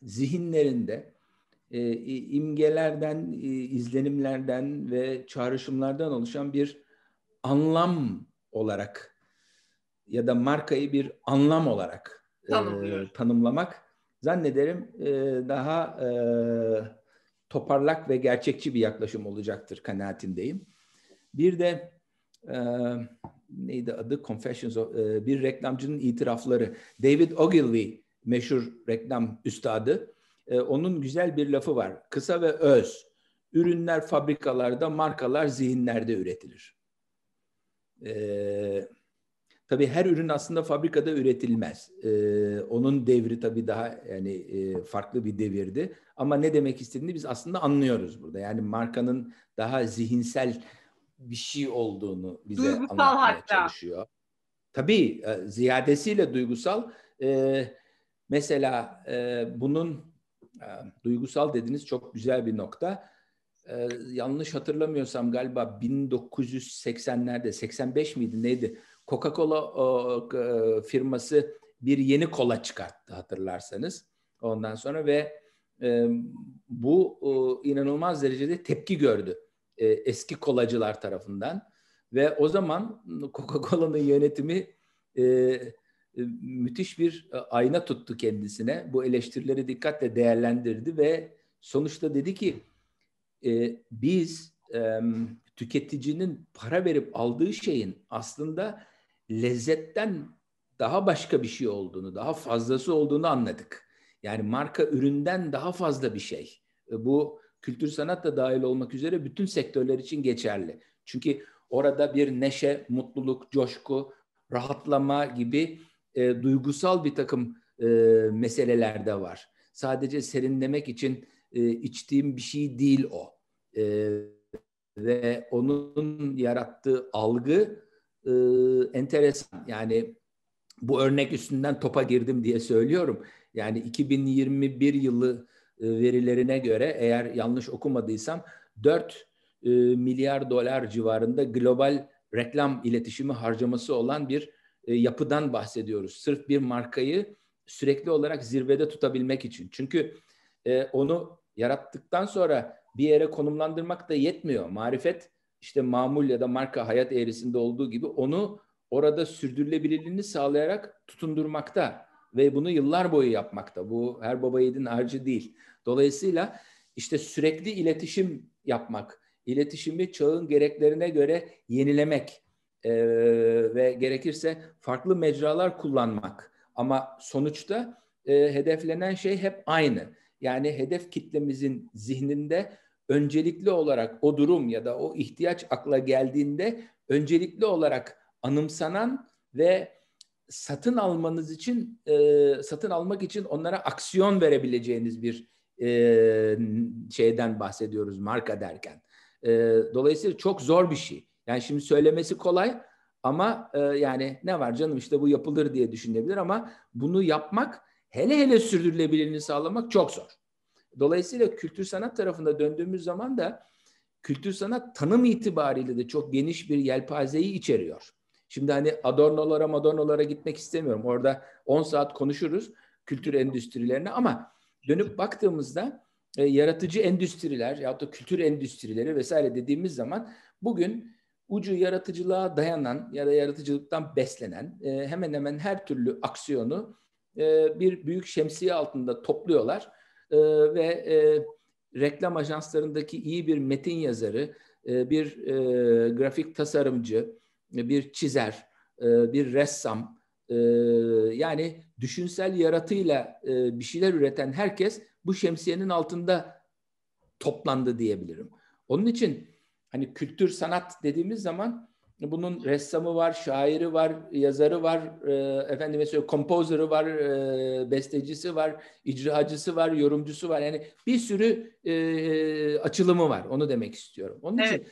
zihinlerinde e, imgelerden, e, izlenimlerden ve çağrışımlardan oluşan bir anlam olarak ya da markayı bir anlam olarak e, tanımlamak zannederim e, daha e, toparlak ve gerçekçi bir yaklaşım olacaktır kanaatindeyim. Bir de e, neydi adı? Confessions of, e, bir reklamcının itirafları. David Ogilvy meşhur reklam üstadı. E, onun güzel bir lafı var. Kısa ve öz. Ürünler fabrikalarda, markalar zihinlerde üretilir. E, Tabii her ürün aslında fabrikada üretilmez. Ee, onun devri tabii daha yani e, farklı bir devirdi. Ama ne demek istediğini biz aslında anlıyoruz burada. Yani markanın daha zihinsel bir şey olduğunu bize duygusal anlatmaya hatta. çalışıyor. Tabii e, ziyadesiyle duygusal. E, mesela e, bunun e, duygusal dediğiniz çok güzel bir nokta. E, yanlış hatırlamıyorsam galiba 1980'lerde 85 miydi neydi? Coca-Cola firması bir yeni kola çıkarttı hatırlarsanız. Ondan sonra ve e, bu e, inanılmaz derecede tepki gördü e, eski kolacılar tarafından ve o zaman Coca-Cola'nın yönetimi e, e, müthiş bir e, ayna tuttu kendisine. Bu eleştirileri dikkatle değerlendirdi ve sonuçta dedi ki e, biz e, tüketicinin para verip aldığı şeyin aslında lezzetten daha başka bir şey olduğunu, daha fazlası olduğunu anladık. Yani marka üründen daha fazla bir şey. E, bu kültür sanat da dahil olmak üzere bütün sektörler için geçerli. Çünkü orada bir neşe, mutluluk, coşku, rahatlama gibi e, duygusal bir takım e, meseleler de var. Sadece serinlemek için e, içtiğim bir şey değil o. E, ve onun yarattığı algı e, enteresan. Yani bu örnek üstünden topa girdim diye söylüyorum. Yani 2021 yılı e, verilerine göre eğer yanlış okumadıysam 4 e, milyar dolar civarında global reklam iletişimi harcaması olan bir e, yapıdan bahsediyoruz. Sırf bir markayı sürekli olarak zirvede tutabilmek için. Çünkü onu yarattıktan sonra bir yere konumlandırmak da yetmiyor. Marifet işte mamul ya da marka hayat eğrisinde olduğu gibi onu orada sürdürülebilirliğini sağlayarak tutundurmakta ve bunu yıllar boyu yapmakta. Bu her baba yiğidin harcı değil. Dolayısıyla işte sürekli iletişim yapmak, iletişimi çağın gereklerine göre yenilemek e, ve gerekirse farklı mecralar kullanmak. Ama sonuçta e, hedeflenen şey hep aynı. Yani hedef kitlemizin zihninde öncelikli olarak o durum ya da o ihtiyaç akla geldiğinde öncelikli olarak anımsanan ve satın almanız için e, satın almak için onlara aksiyon verebileceğiniz bir e, şeyden bahsediyoruz marka derken. E, dolayısıyla çok zor bir şey. Yani şimdi söylemesi kolay ama e, yani ne var canım işte bu yapılır diye düşünebilir ama bunu yapmak hele hele sürdürülebilirliğini sağlamak çok zor. Dolayısıyla kültür sanat tarafında döndüğümüz zaman da kültür sanat tanım itibariyle de çok geniş bir yelpazeyi içeriyor. Şimdi hani Adorno'lara Madonno'lara gitmek istemiyorum. Orada 10 saat konuşuruz kültür endüstrilerine ama dönüp baktığımızda e, yaratıcı endüstriler ya da kültür endüstrileri vesaire dediğimiz zaman bugün ucu yaratıcılığa dayanan ya da yaratıcılıktan beslenen e, hemen hemen her türlü aksiyonu e, bir büyük şemsiye altında topluyorlar e, ve e, reklam ajanslarındaki iyi bir metin yazarı, e, bir e, grafik tasarımcı, bir çizer, e, bir ressam, e, yani düşünsel yaratıyla e, bir şeyler üreten herkes bu şemsiyenin altında toplandı diyebilirim. Onun için hani kültür sanat dediğimiz zaman bunun ressamı var, şairi var, yazarı var, efendim mesela kompozörü var, bestecisi var, icracısı var, yorumcusu var. Yani bir sürü açılımı var. Onu demek istiyorum. Onun evet. için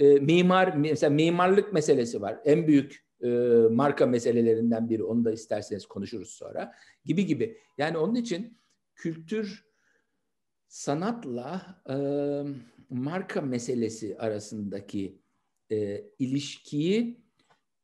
e, mimar mesela mimarlık meselesi var. En büyük e, marka meselelerinden biri. Onu da isterseniz konuşuruz sonra. Gibi gibi. Yani onun için kültür sanatla e, marka meselesi arasındaki e, ilişkiyi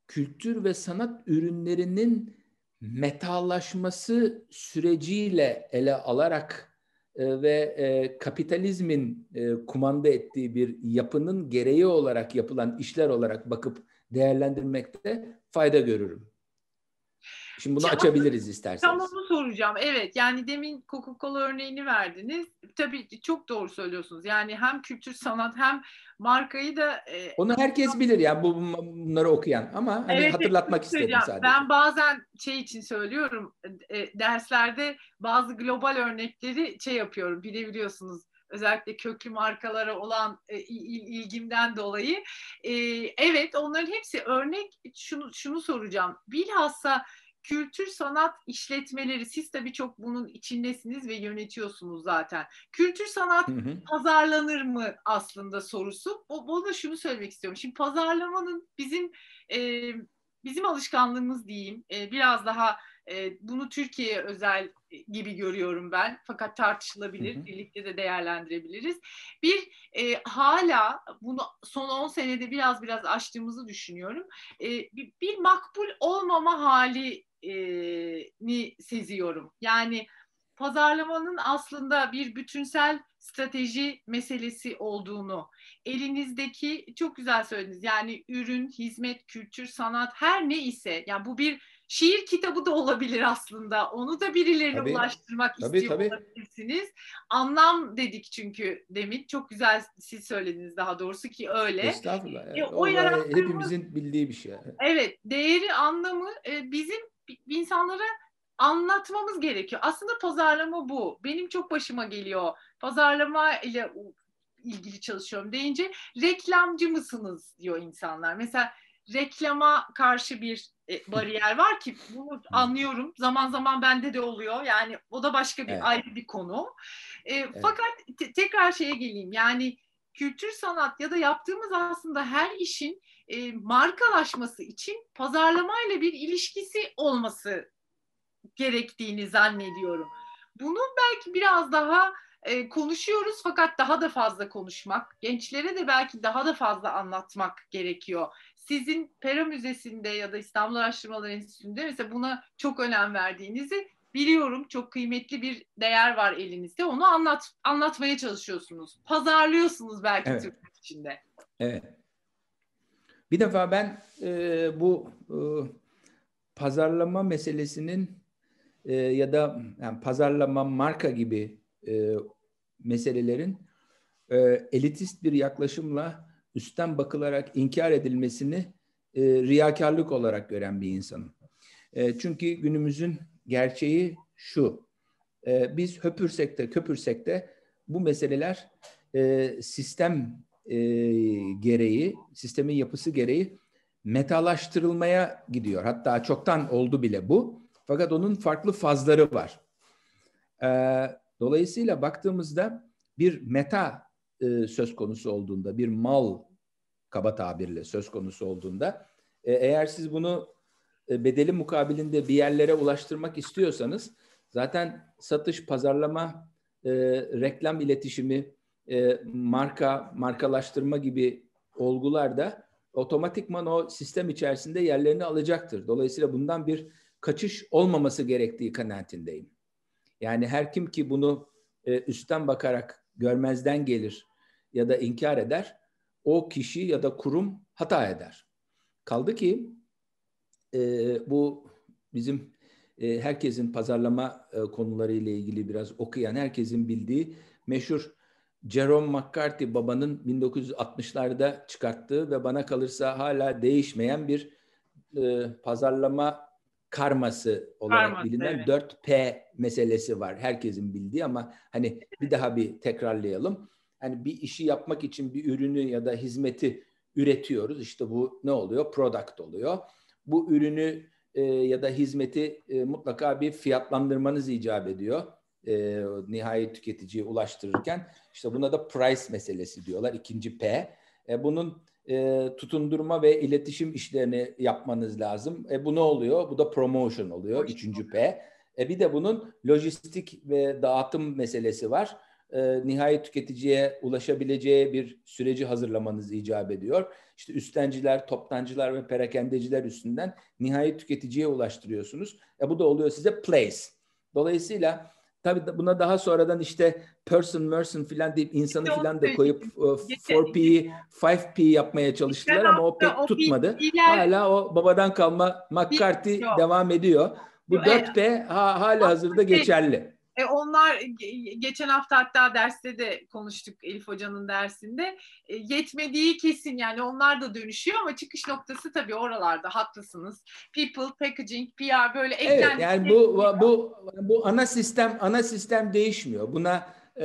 kültür ve sanat ürünlerinin metalaşması süreciyle ele alarak e, ve e, kapitalizmin e, kumanda ettiği bir yapının gereği olarak yapılan işler olarak bakıp değerlendirmekte fayda görürüm. Şimdi bunu açabiliriz isterseniz. Tam onu soracağım. Evet yani demin Coca-Cola örneğini verdiniz. Tabii çok doğru söylüyorsunuz. Yani hem kültür sanat hem markayı da... E, onu herkes bilir yani bu, bunları okuyan ama hani evet, hatırlatmak istedim sadece. Ben bazen şey için söylüyorum e, derslerde bazı global örnekleri şey yapıyorum bilebiliyorsunuz özellikle köklü markalara olan e, ilgimden dolayı. E, evet onların hepsi örnek şunu, şunu soracağım. Bilhassa kültür sanat işletmeleri siz tabii çok bunun içindesiniz ve yönetiyorsunuz zaten. Kültür sanat hı hı. pazarlanır mı aslında sorusu. O, bana şunu söylemek istiyorum. Şimdi pazarlamanın bizim e, bizim alışkanlığımız diyeyim e, biraz daha e, bunu Türkiye'ye özel gibi görüyorum ben. Fakat tartışılabilir, hı hı. birlikte de değerlendirebiliriz. Bir e, hala bunu son 10 senede biraz biraz açtığımızı düşünüyorum. E, bir, bir makbul olmama hali ni seziyorum. Yani pazarlamanın aslında bir bütünsel strateji meselesi olduğunu, elinizdeki çok güzel söylediniz. Yani ürün, hizmet, kültür, sanat her ne ise yani bu bir şiir kitabı da olabilir aslında. Onu da birilerine tabii, ulaştırmak tabii, istiyor tabii. olabilirsiniz. Anlam dedik çünkü demin. Çok güzel siz söylediniz daha doğrusu ki öyle. Estağfurullah. E, o, o hepimizin bildiği bir şey. Evet. Değeri, anlamı e, bizim insanlara anlatmamız gerekiyor. Aslında pazarlama bu. Benim çok başıma geliyor. Pazarlama ile ilgili çalışıyorum deyince reklamcı mısınız diyor insanlar. Mesela reklama karşı bir e, bariyer var ki bunu anlıyorum. Zaman zaman bende de oluyor. Yani o da başka bir evet. ayrı bir konu. E, evet. Fakat te- tekrar şeye geleyim. Yani kültür sanat ya da yaptığımız aslında her işin e, markalaşması için pazarlamayla bir ilişkisi olması gerektiğini zannediyorum. Bunu belki biraz daha e, konuşuyoruz fakat daha da fazla konuşmak, gençlere de belki daha da fazla anlatmak gerekiyor. Sizin Pera Müzesi'nde ya da İstanbul Araştırmaları Enstitüsü'nde mesela buna çok önem verdiğinizi biliyorum. Çok kıymetli bir değer var elinizde. Onu anlat anlatmaya çalışıyorsunuz. Pazarlıyorsunuz belki evet. Türk içinde. Evet. Bir defa ben e, bu e, pazarlama meselesinin e, ya da yani pazarlama marka gibi e, meselelerin e, elitist bir yaklaşımla üstten bakılarak inkar edilmesini e, riyakarlık olarak gören bir insanım. E, çünkü günümüzün gerçeği şu. E, biz höpürsek de köpürsek de bu meseleler e, sistem e, gereği, sistemin yapısı gereği metalaştırılmaya gidiyor. Hatta çoktan oldu bile bu. Fakat onun farklı fazları var. E, dolayısıyla baktığımızda bir meta e, söz konusu olduğunda, bir mal kaba tabirle söz konusu olduğunda e, eğer siz bunu e, bedeli mukabilinde bir yerlere ulaştırmak istiyorsanız zaten satış, pazarlama, e, reklam iletişimi, e, marka, markalaştırma gibi olgular da otomatikman o sistem içerisinde yerlerini alacaktır. Dolayısıyla bundan bir kaçış olmaması gerektiği kanaatindeyim. Yani her kim ki bunu e, üstten bakarak görmezden gelir ya da inkar eder, o kişi ya da kurum hata eder. Kaldı ki e, bu bizim e, herkesin pazarlama e, konuları ile ilgili biraz okuyan herkesin bildiği meşhur Jerome McCarthy babanın 1960'larda çıkarttığı ve bana kalırsa hala değişmeyen bir e, pazarlama karması olarak Karması, bilinen evet. 4P meselesi var. Herkesin bildiği ama hani bir daha bir tekrarlayalım. Hani bir işi yapmak için bir ürünü ya da hizmeti üretiyoruz. İşte bu ne oluyor? Product oluyor. Bu ürünü e, ya da hizmeti e, mutlaka bir fiyatlandırmanız icap ediyor. E, nihai tüketiciye ulaştırırken. işte buna da price meselesi diyorlar. ikinci P. E, bunun e, tutundurma ve iletişim işlerini yapmanız lazım. E, bu ne oluyor? Bu da promotion oluyor. Üçüncü P. E, bir de bunun lojistik ve dağıtım meselesi var. E, nihai tüketiciye ulaşabileceği bir süreci hazırlamanız icap ediyor. İşte üstenciler, toptancılar ve perakendeciler üstünden nihai tüketiciye ulaştırıyorsunuz. E, bu da oluyor size place. Dolayısıyla Tabii buna daha sonradan işte person, merson filan deyip insanı filan da koyup 4P'yi 5P yapmaya çalıştılar ama o pek tutmadı. Hala o babadan kalma McCarthy devam ediyor. Bu 4P ha, hala hazırda geçerli. E onlar geçen hafta hatta derste de konuştuk Elif Hoca'nın dersinde. E, yetmediği kesin yani onlar da dönüşüyor ama çıkış noktası tabii oralarda haklısınız. People, packaging, PR böyle eklendi. Evet yani bu bu bu ana sistem ana sistem değişmiyor. Buna e,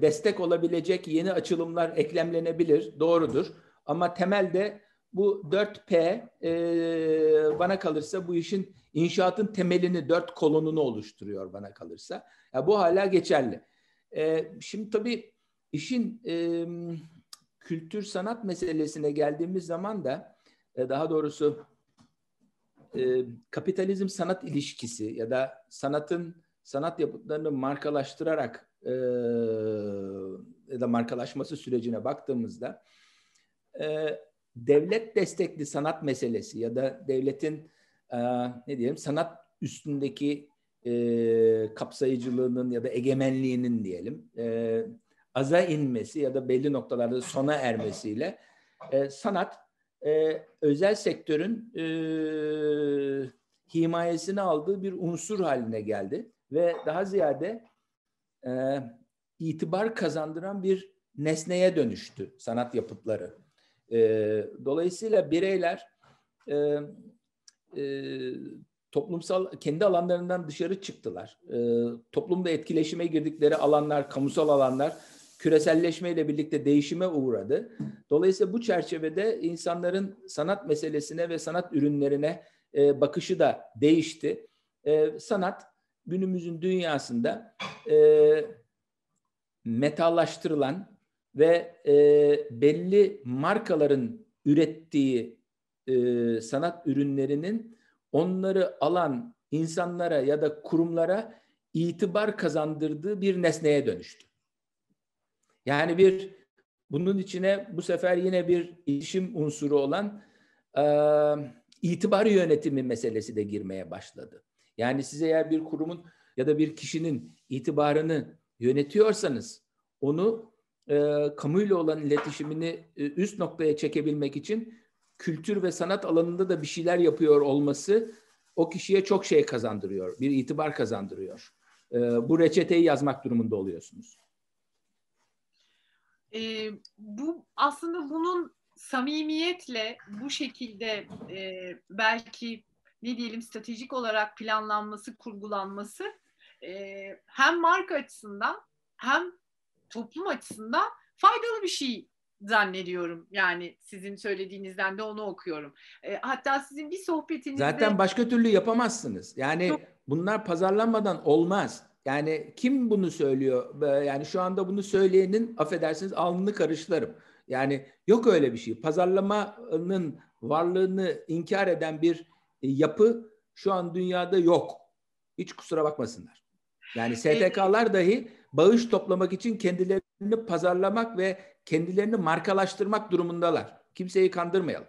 destek olabilecek yeni açılımlar eklemlenebilir. Doğrudur. Ama temelde bu 4P e, bana kalırsa bu işin inşaatın temelini, dört kolonunu oluşturuyor bana kalırsa. Ya bu hala geçerli. E, şimdi tabii işin e, kültür sanat meselesine geldiğimiz zaman da e, daha doğrusu e, kapitalizm sanat ilişkisi ya da sanatın sanat yapıtlarını markalaştırarak e, ya da markalaşması sürecine baktığımızda e, devlet destekli sanat meselesi ya da devletin e, ne diyelim sanat üstündeki e, kapsayıcılığının ya da egemenliğinin diyelim e, aza inmesi ya da belli noktalarda sona ermesiyle e, sanat e, özel sektörün e, himayesini aldığı bir unsur haline geldi ve daha ziyade e, itibar kazandıran bir nesneye dönüştü sanat yapıtları. E, dolayısıyla bireyler e, e, toplumsal kendi alanlarından dışarı çıktılar. E, toplumda etkileşime girdikleri alanlar, kamusal alanlar küreselleşmeyle birlikte değişime uğradı. Dolayısıyla bu çerçevede insanların sanat meselesine ve sanat ürünlerine e, bakışı da değişti. E, sanat günümüzün dünyasında e, metallaştırılan ve e, belli markaların ürettiği e, sanat ürünlerinin onları alan insanlara ya da kurumlara itibar kazandırdığı bir nesneye dönüştü. Yani bir bunun içine bu sefer yine bir iletişim unsuru olan e, itibar yönetimi meselesi de girmeye başladı. Yani size eğer bir kurumun ya da bir kişinin itibarını yönetiyorsanız onu e, kamuyla olan iletişimini e, üst noktaya çekebilmek için kültür ve sanat alanında da bir şeyler yapıyor olması o kişiye çok şey kazandırıyor, bir itibar kazandırıyor. E, bu reçeteyi yazmak durumunda oluyorsunuz. E, bu aslında bunun samimiyetle bu şekilde e, belki ne diyelim stratejik olarak planlanması, kurgulanması e, hem marka açısından hem toplum açısından faydalı bir şey zannediyorum. Yani sizin söylediğinizden de onu okuyorum. E, hatta sizin bir sohbetinizde... Zaten başka türlü yapamazsınız. Yani Çok... bunlar pazarlanmadan olmaz. Yani kim bunu söylüyor? Yani şu anda bunu söyleyenin affedersiniz alnını karışlarım. Yani yok öyle bir şey. Pazarlamanın varlığını inkar eden bir e, yapı şu an dünyada yok. Hiç kusura bakmasınlar. Yani STK'lar dahi bağış toplamak için kendilerini pazarlamak ve kendilerini markalaştırmak durumundalar. Kimseyi kandırmayalım.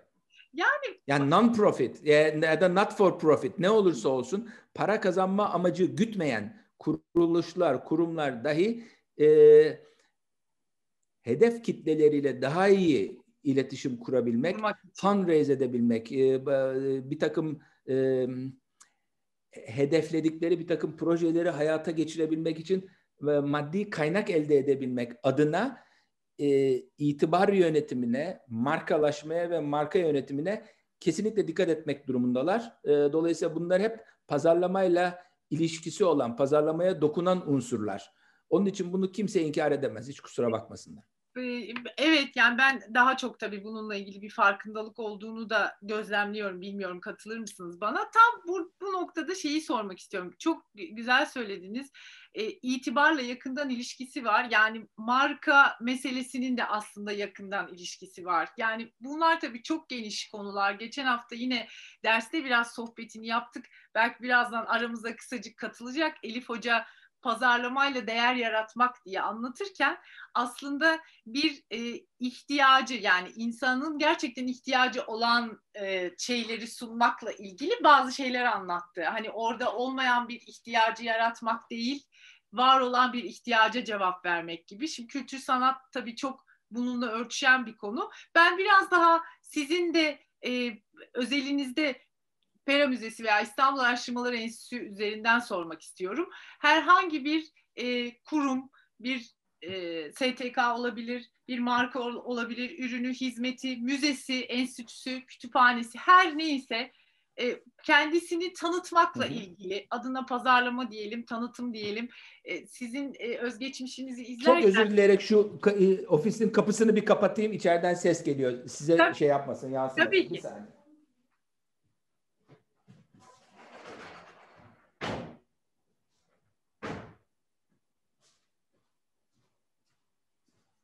Yani yani non-profit ya da not for profit ne olursa olsun para kazanma amacı gütmeyen kuruluşlar, kurumlar dahi e, hedef kitleleriyle daha iyi iletişim kurabilmek, fundraise edebilmek, e, bir takım e, hedefledikleri bir takım projeleri hayata geçirebilmek için ve maddi kaynak elde edebilmek adına e, itibar yönetimine, markalaşmaya ve marka yönetimine kesinlikle dikkat etmek durumundalar. E, dolayısıyla bunlar hep pazarlamayla ilişkisi olan, pazarlamaya dokunan unsurlar. Onun için bunu kimse inkar edemez. Hiç kusura bakmasınlar. Ee, evet yani ben daha çok tabii bununla ilgili bir farkındalık olduğunu da gözlemliyorum. Bilmiyorum katılır mısınız bana? Tam bu, bu noktada şeyi sormak istiyorum. Çok güzel söylediniz. E, itibarla yakından ilişkisi var. Yani marka meselesinin de aslında yakından ilişkisi var. Yani bunlar tabii çok geniş konular. Geçen hafta yine derste biraz sohbetini yaptık. Belki birazdan aramıza kısacık katılacak. Elif Hoca pazarlamayla değer yaratmak diye anlatırken aslında bir e, ihtiyacı yani insanın gerçekten ihtiyacı olan e, şeyleri sunmakla ilgili bazı şeyler anlattı. Hani orada olmayan bir ihtiyacı yaratmak değil, var olan bir ihtiyaca cevap vermek gibi. Şimdi kültür sanat tabii çok bununla örtüşen bir konu. Ben biraz daha sizin de e, özelinizde Pera Müzesi veya İstanbul Araştırmaları Enstitüsü üzerinden sormak istiyorum. Herhangi bir e, kurum, bir e, STK olabilir, bir marka olabilir, ürünü, hizmeti, müzesi, enstitüsü, kütüphanesi her neyse e, kendisini tanıtmakla Hı-hı. ilgili adına pazarlama diyelim, tanıtım diyelim. E, sizin e, özgeçmişinizi izlerken... Çok özür dileyerek şu e, ofisin kapısını bir kapatayım. İçeriden ses geliyor. Size Tabii. şey yapmasın, yansımasın. Tabii ki. Bir saniye.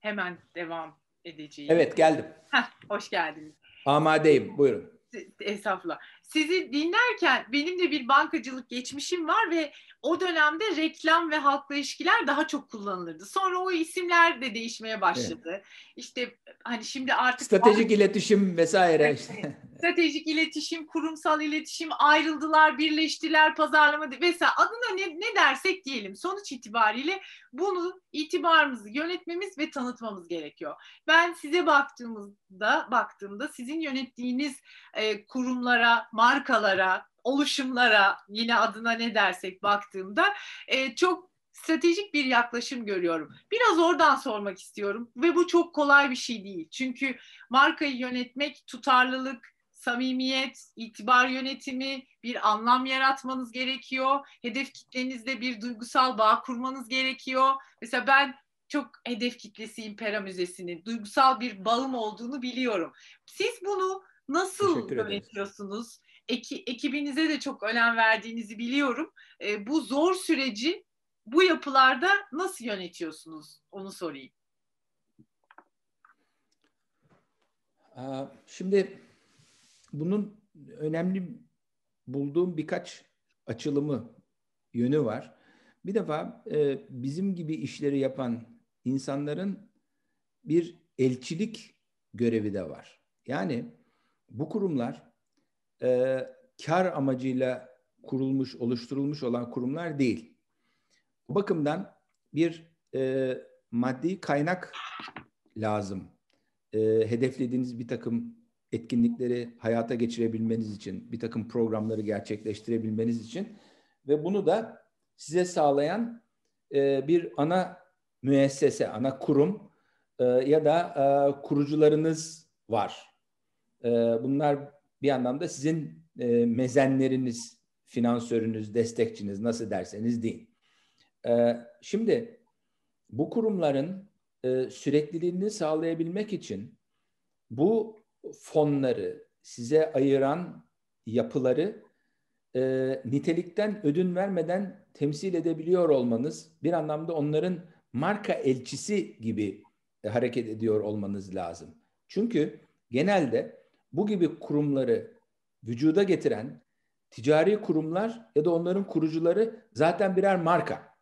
Hemen devam edeceğim. Evet geldim. Heh, hoş geldiniz. Amadeyim buyurun. Estağfurullah. Sizi dinlerken benim de bir bankacılık geçmişim var ve o dönemde reklam ve halkla ilişkiler daha çok kullanılırdı. Sonra o isimler de değişmeye başladı. Evet. İşte hani şimdi artık stratejik bank... iletişim vesaire işte. stratejik iletişim, kurumsal iletişim ayrıldılar, birleştiler, pazarlama vesaire adına ne, ne dersek diyelim. Sonuç itibariyle bunu itibarımızı yönetmemiz ve tanıtmamız gerekiyor. Ben size baktığımızda baktığımda sizin yönettiğiniz e, kurumlara, markalara, oluşumlara yine adına ne dersek baktığımda e, çok stratejik bir yaklaşım görüyorum. Biraz oradan sormak istiyorum ve bu çok kolay bir şey değil. Çünkü markayı yönetmek tutarlılık, samimiyet, itibar yönetimi, bir anlam yaratmanız gerekiyor. Hedef kitlenizde bir duygusal bağ kurmanız gerekiyor. Mesela ben çok hedef kitlesiyim Pera Müzesi'nin. Duygusal bir bağım olduğunu biliyorum. Siz bunu nasıl yönetiyorsunuz? Eki, ekibinize de çok önem verdiğinizi biliyorum. E, bu zor süreci bu yapılarda nasıl yönetiyorsunuz? Onu sorayım. Şimdi bunun önemli bulduğum birkaç açılımı yönü var. Bir defa e, bizim gibi işleri yapan insanların bir elçilik görevi de var. Yani bu kurumlar e, kar amacıyla kurulmuş, oluşturulmuş olan kurumlar değil. Bu bakımdan bir e, maddi kaynak lazım. E, hedeflediğiniz bir takım etkinlikleri hayata geçirebilmeniz için, bir takım programları gerçekleştirebilmeniz için ve bunu da size sağlayan e, bir ana müessese, ana kurum e, ya da e, kurucularınız var. E, bunlar bir anlamda sizin e, mezenleriniz, finansörünüz, destekçiniz nasıl derseniz deyin. E, şimdi bu kurumların e, sürekliliğini sağlayabilmek için bu fonları size ayıran yapıları e, nitelikten ödün vermeden temsil edebiliyor olmanız bir anlamda onların marka elçisi gibi e, hareket ediyor olmanız lazım. Çünkü genelde bu gibi kurumları vücuda getiren ticari kurumlar ya da onların kurucuları zaten birer marka.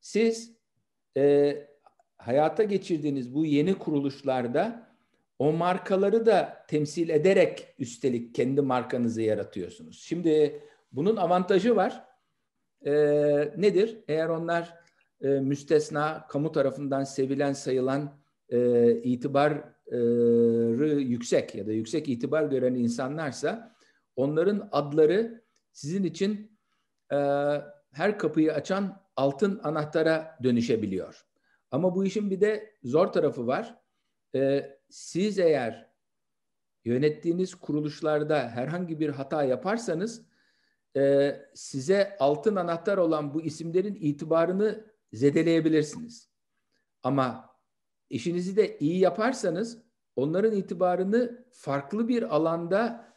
Siz e, hayata geçirdiğiniz bu yeni kuruluşlarda o markaları da temsil ederek üstelik kendi markanızı yaratıyorsunuz. Şimdi bunun avantajı var. E, nedir? Eğer onlar e, müstesna, kamu tarafından sevilen, sayılan, e, itibarı yüksek ya da yüksek itibar gören insanlarsa onların adları sizin için e, her kapıyı açan altın anahtara dönüşebiliyor. Ama bu işin bir de zor tarafı var. E, siz eğer yönettiğiniz kuruluşlarda herhangi bir hata yaparsanız e, size altın anahtar olan bu isimlerin itibarını zedeleyebilirsiniz. Ama işinizi de iyi yaparsanız onların itibarını farklı bir alanda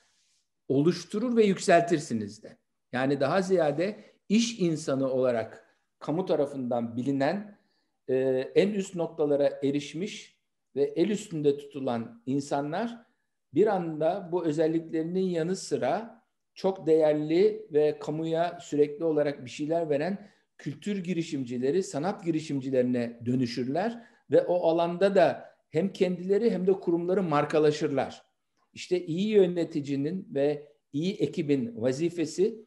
oluşturur ve yükseltirsiniz de. Yani daha ziyade iş insanı olarak kamu tarafından bilinen e, en üst noktalara erişmiş ve el üstünde tutulan insanlar bir anda bu özelliklerinin yanı sıra çok değerli ve kamuya sürekli olarak bir şeyler veren kültür girişimcileri, sanat girişimcilerine dönüşürler ve o alanda da hem kendileri hem de kurumları markalaşırlar. İşte iyi yöneticinin ve iyi ekibin vazifesi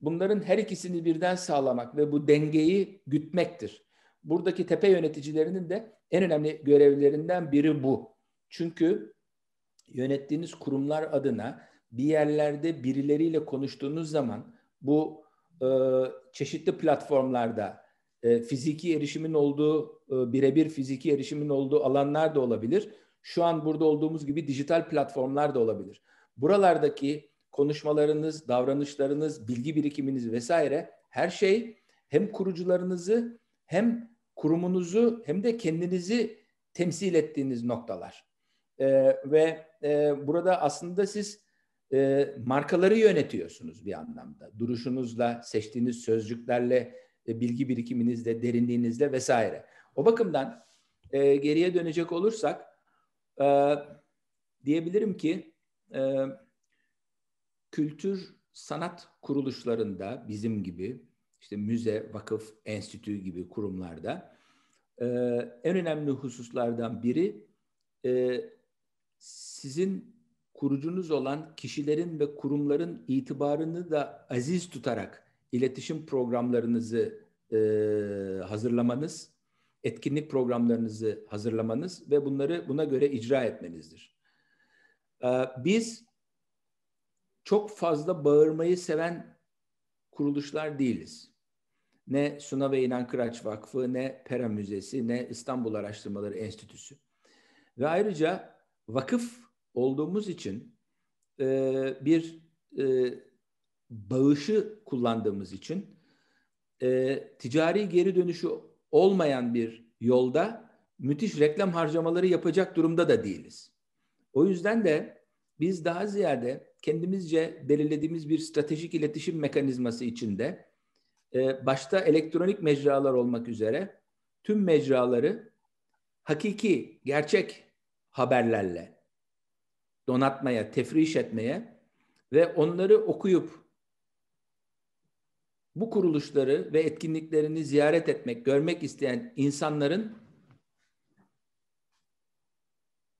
bunların her ikisini birden sağlamak ve bu dengeyi gütmektir. Buradaki tepe yöneticilerinin de en önemli görevlerinden biri bu. Çünkü yönettiğiniz kurumlar adına bir yerlerde birileriyle konuştuğunuz zaman bu e, çeşitli platformlarda e, fiziki erişimin olduğu, e, birebir fiziki erişimin olduğu alanlar da olabilir. Şu an burada olduğumuz gibi dijital platformlar da olabilir. Buralardaki konuşmalarınız, davranışlarınız, bilgi birikiminiz vesaire her şey hem kurucularınızı hem kurumunuzu hem de kendinizi temsil ettiğiniz noktalar. E, ve e, burada aslında siz e, markaları yönetiyorsunuz bir anlamda. Duruşunuzla, seçtiğiniz sözcüklerle, e, bilgi birikiminizle, derinliğinizle vesaire. O bakımdan e, geriye dönecek olursak e, diyebilirim ki e, kültür sanat kuruluşlarında bizim gibi işte müze, vakıf, enstitü gibi kurumlarda e, en önemli hususlardan biri e, sizin kurucunuz olan kişilerin ve kurumların itibarını da aziz tutarak iletişim programlarınızı e, hazırlamanız, etkinlik programlarınızı hazırlamanız ve bunları buna göre icra etmenizdir. E, biz çok fazla bağırmayı seven kuruluşlar değiliz. Ne Suna ve İnan Kıraç Vakfı, ne Pera Müzesi, ne İstanbul Araştırmaları Enstitüsü. Ve ayrıca vakıf olduğumuz için e, bir e, bağışı kullandığımız için e, ticari geri dönüşü olmayan bir yolda müthiş reklam harcamaları yapacak durumda da değiliz. O yüzden de biz daha ziyade kendimizce belirlediğimiz bir stratejik iletişim mekanizması içinde e, başta elektronik mecralar olmak üzere tüm mecraları hakiki, gerçek haberlerle donatmaya, tefriş etmeye ve onları okuyup bu kuruluşları ve etkinliklerini ziyaret etmek, görmek isteyen insanların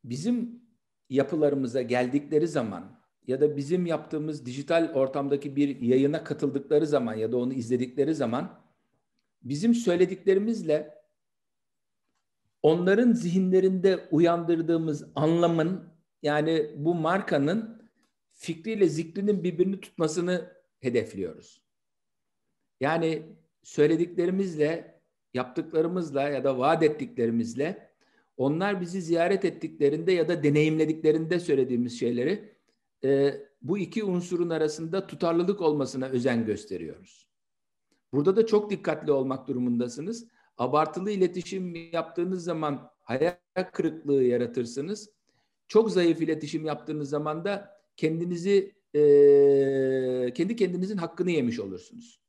bizim yapılarımıza geldikleri zaman ya da bizim yaptığımız dijital ortamdaki bir yayına katıldıkları zaman ya da onu izledikleri zaman bizim söylediklerimizle onların zihinlerinde uyandırdığımız anlamın yani bu markanın fikriyle zikrinin birbirini tutmasını hedefliyoruz. Yani söylediklerimizle, yaptıklarımızla ya da vaat ettiklerimizle onlar bizi ziyaret ettiklerinde ya da deneyimlediklerinde söylediğimiz şeyleri e, bu iki unsurun arasında tutarlılık olmasına özen gösteriyoruz. Burada da çok dikkatli olmak durumundasınız. Abartılı iletişim yaptığınız zaman hayal kırıklığı yaratırsınız. Çok zayıf iletişim yaptığınız zaman da kendinizi e, kendi kendinizin hakkını yemiş olursunuz.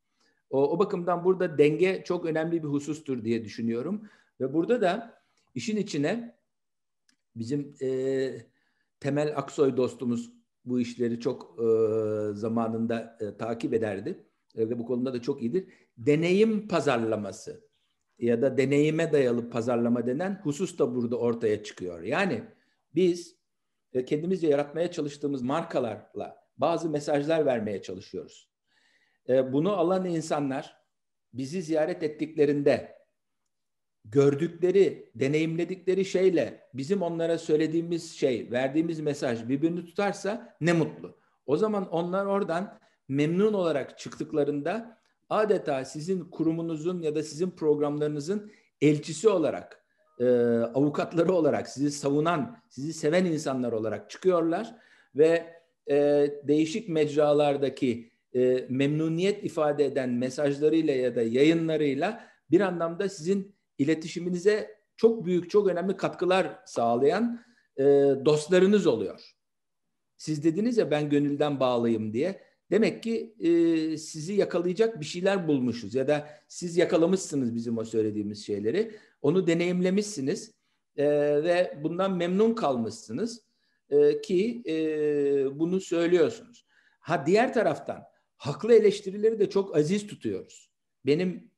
O, o bakımdan burada denge çok önemli bir husustur diye düşünüyorum. Ve burada da işin içine bizim e, Temel Aksoy dostumuz bu işleri çok e, zamanında e, takip ederdi e, ve bu konuda da çok iyidir. Deneyim pazarlaması ya da deneyime dayalı pazarlama denen husus da burada ortaya çıkıyor. Yani biz e, kendimizce yaratmaya çalıştığımız markalarla bazı mesajlar vermeye çalışıyoruz. E, bunu alan insanlar bizi ziyaret ettiklerinde gördükleri, deneyimledikleri şeyle bizim onlara söylediğimiz şey, verdiğimiz mesaj birbirini tutarsa ne mutlu. O zaman onlar oradan memnun olarak çıktıklarında adeta sizin kurumunuzun ya da sizin programlarınızın elçisi olarak, e, avukatları olarak, sizi savunan, sizi seven insanlar olarak çıkıyorlar ve e, değişik mecralardaki e, memnuniyet ifade eden mesajlarıyla ya da yayınlarıyla bir anlamda sizin iletişiminize çok büyük, çok önemli katkılar sağlayan e, dostlarınız oluyor. Siz dediniz ya ben gönülden bağlıyım diye. Demek ki e, sizi yakalayacak bir şeyler bulmuşuz ya da siz yakalamışsınız bizim o söylediğimiz şeyleri. Onu deneyimlemişsiniz e, ve bundan memnun kalmışsınız e, ki e, bunu söylüyorsunuz. Ha diğer taraftan haklı eleştirileri de çok aziz tutuyoruz. Benim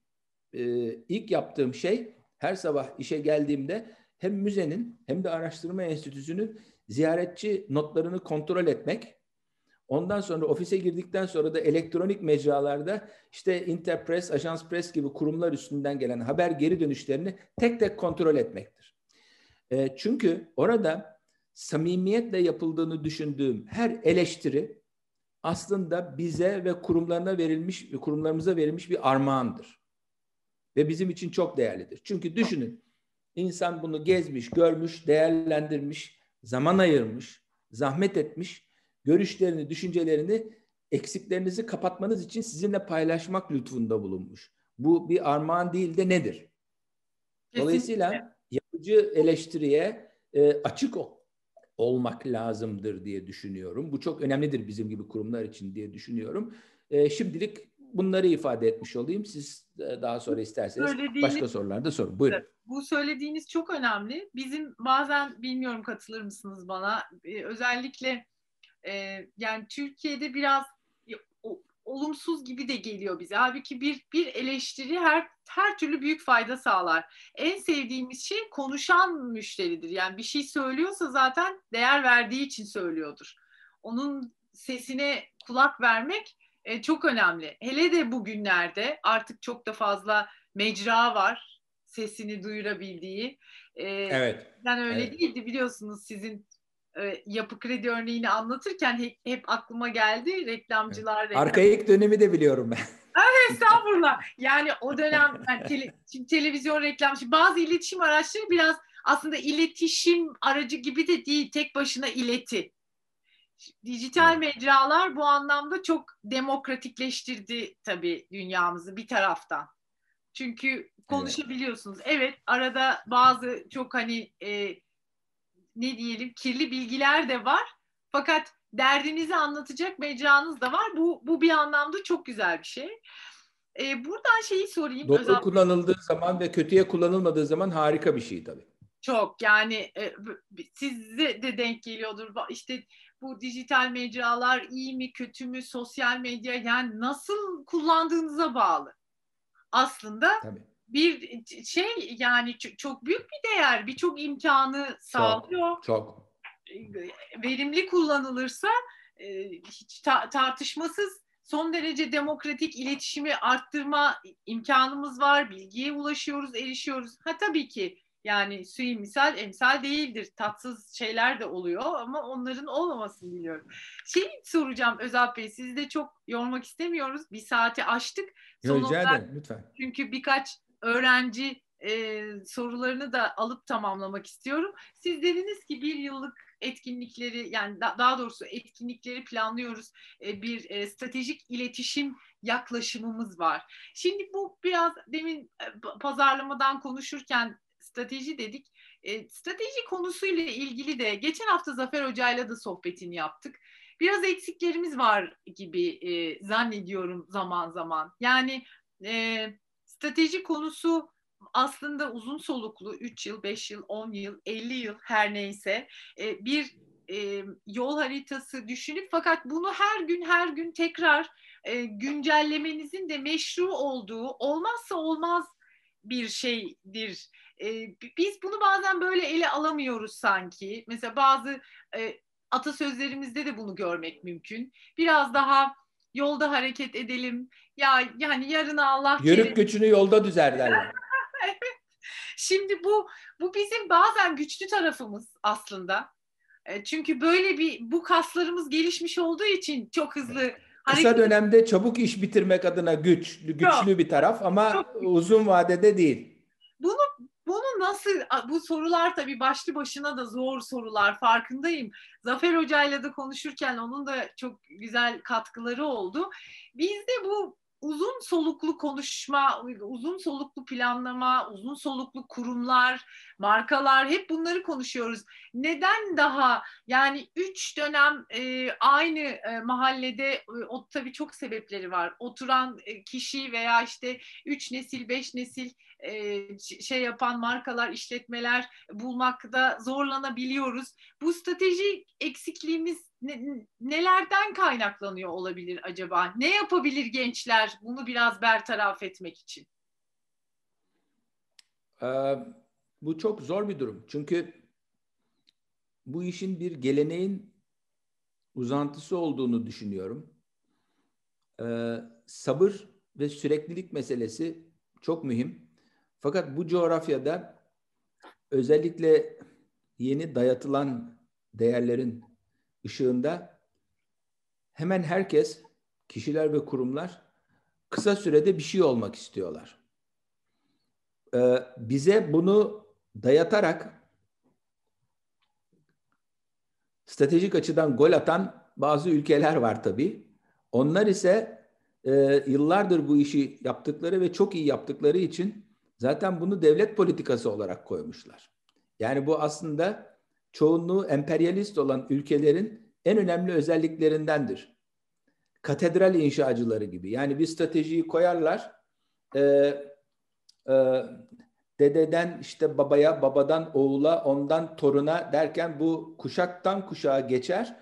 e, ilk yaptığım şey her sabah işe geldiğimde hem müzenin hem de araştırma enstitüsünün ziyaretçi notlarını kontrol etmek. Ondan sonra ofise girdikten sonra da elektronik mecralarda işte Interpress, Ajans Press gibi kurumlar üstünden gelen haber geri dönüşlerini tek tek kontrol etmektir. E, çünkü orada samimiyetle yapıldığını düşündüğüm her eleştiri aslında bize ve kurumlarına verilmiş, kurumlarımıza verilmiş bir armağandır. Ve bizim için çok değerlidir. Çünkü düşünün, insan bunu gezmiş, görmüş, değerlendirmiş, zaman ayırmış, zahmet etmiş, görüşlerini, düşüncelerini, eksiklerinizi kapatmanız için sizinle paylaşmak lütfunda bulunmuş. Bu bir armağan değil de nedir? Dolayısıyla yapıcı eleştiriye e, açık ol, olmak lazımdır diye düşünüyorum. Bu çok önemlidir bizim gibi kurumlar için diye düşünüyorum. E, şimdilik bunları ifade etmiş olayım. Siz daha sonra isterseniz başka sorularda sorun. Buyurun. Bu söylediğiniz çok önemli. Bizim bazen bilmiyorum katılır mısınız bana? Ee, özellikle e, yani Türkiye'de biraz olumsuz gibi de geliyor bize. Halbuki bir bir eleştiri her her türlü büyük fayda sağlar. En sevdiğimiz şey konuşan müşteridir. Yani bir şey söylüyorsa zaten değer verdiği için söylüyordur. Onun sesine kulak vermek e, çok önemli. Hele de bugünlerde artık çok da fazla mecra var sesini duyurabildiği. E, evet. Yani öyle evet. değildi biliyorsunuz sizin e, yapı kredi örneğini anlatırken hep, hep aklıma geldi reklamcılar. Evet. Reklam... Arkaik dönemi de biliyorum ben. Evet estağfurullah. Yani o dönem yani tele, televizyon reklam, bazı iletişim araçları biraz aslında iletişim aracı gibi de değil, tek başına ileti. Dijital mecralar bu anlamda çok demokratikleştirdi tabii dünyamızı bir taraftan. Çünkü konuşabiliyorsunuz. Evet, evet arada bazı çok hani e, ne diyelim kirli bilgiler de var. Fakat derdinizi anlatacak mecranız da var. Bu, bu bir anlamda çok güzel bir şey. E, buradan şeyi sorayım. Doğru özel... kullanıldığı zaman ve kötüye kullanılmadığı zaman harika bir şey tabii. Çok yani e, size de denk geliyordur. İşte bu dijital mecralar iyi mi kötü mü sosyal medya yani nasıl kullandığınıza bağlı. Aslında Tabii. bir şey yani çok büyük bir değer birçok imkanı sağlıyor. Çok. çok. Verimli kullanılırsa e, hiç ta- tartışmasız son derece demokratik iletişimi arttırma imkanımız var. Bilgiye ulaşıyoruz, erişiyoruz. Ha tabii ki yani suyu misal emsal değildir. Tatsız şeyler de oluyor ama onların olmamasını biliyorum. Şey soracağım Özal Bey, sizi de çok yormak istemiyoruz. Bir saati aştık. Son Rica ederim lütfen. Çünkü birkaç öğrenci e, sorularını da alıp tamamlamak istiyorum. Siz dediniz ki bir yıllık etkinlikleri yani da, daha doğrusu etkinlikleri planlıyoruz. E, bir e, stratejik iletişim yaklaşımımız var. Şimdi bu biraz demin e, pazarlamadan konuşurken strateji dedik. E, strateji konusuyla ilgili de geçen hafta Zafer Hoca'yla da sohbetini yaptık. Biraz eksiklerimiz var gibi e, zannediyorum zaman zaman. Yani e, strateji konusu aslında uzun soluklu 3 yıl, 5 yıl, 10 yıl, 50 yıl her neyse e, bir e, yol haritası düşünüp fakat bunu her gün her gün tekrar e, güncellemenizin de meşru olduğu olmazsa olmaz bir şeydir. E, biz bunu bazen böyle ele alamıyoruz sanki. Mesela bazı e, atasözlerimizde de bunu görmek mümkün. Biraz daha yolda hareket edelim. Ya yani yarına Allah Yörük kerim. gücünü yolda düzer derler. evet. Şimdi bu bu bizim bazen güçlü tarafımız aslında. E, çünkü böyle bir bu kaslarımız gelişmiş olduğu için çok hızlı Kısa hareket... dönemde çabuk iş bitirmek adına güç, güçlü Yok. bir taraf ama uzun vadede değil. Bunu bunu nasıl bu sorular tabii başlı başına da zor sorular farkındayım. Zafer Hoca ile de konuşurken onun da çok güzel katkıları oldu. Bizde bu uzun soluklu konuşma, uzun soluklu planlama, uzun soluklu kurumlar, markalar hep bunları konuşuyoruz. Neden daha yani üç dönem e, aynı e, mahallede e, o tabii çok sebepleri var. Oturan e, kişi veya işte üç nesil, beş nesil e, şey yapan markalar, işletmeler bulmakta zorlanabiliyoruz. Bu strateji eksikliğimiz ne, nelerden kaynaklanıyor olabilir acaba? Ne yapabilir gençler bunu biraz bertaraf etmek için? Ee, bu çok zor bir durum. Çünkü bu işin bir geleneğin uzantısı olduğunu düşünüyorum. Ee, sabır ve süreklilik meselesi çok mühim. Fakat bu coğrafyada özellikle yeni dayatılan değerlerin ışığında hemen herkes, kişiler ve kurumlar kısa sürede bir şey olmak istiyorlar. Ee, bize bunu dayatarak stratejik açıdan gol atan bazı ülkeler var tabii. Onlar ise e, yıllardır bu işi yaptıkları ve çok iyi yaptıkları için zaten bunu devlet politikası olarak koymuşlar. Yani bu aslında çoğunluğu emperyalist olan ülkelerin en önemli özelliklerindendir. Katedral inşacıları gibi. Yani bir stratejiyi koyarlar. E, e, dededen işte babaya, babadan oğula, ondan toruna derken bu kuşaktan kuşağa geçer.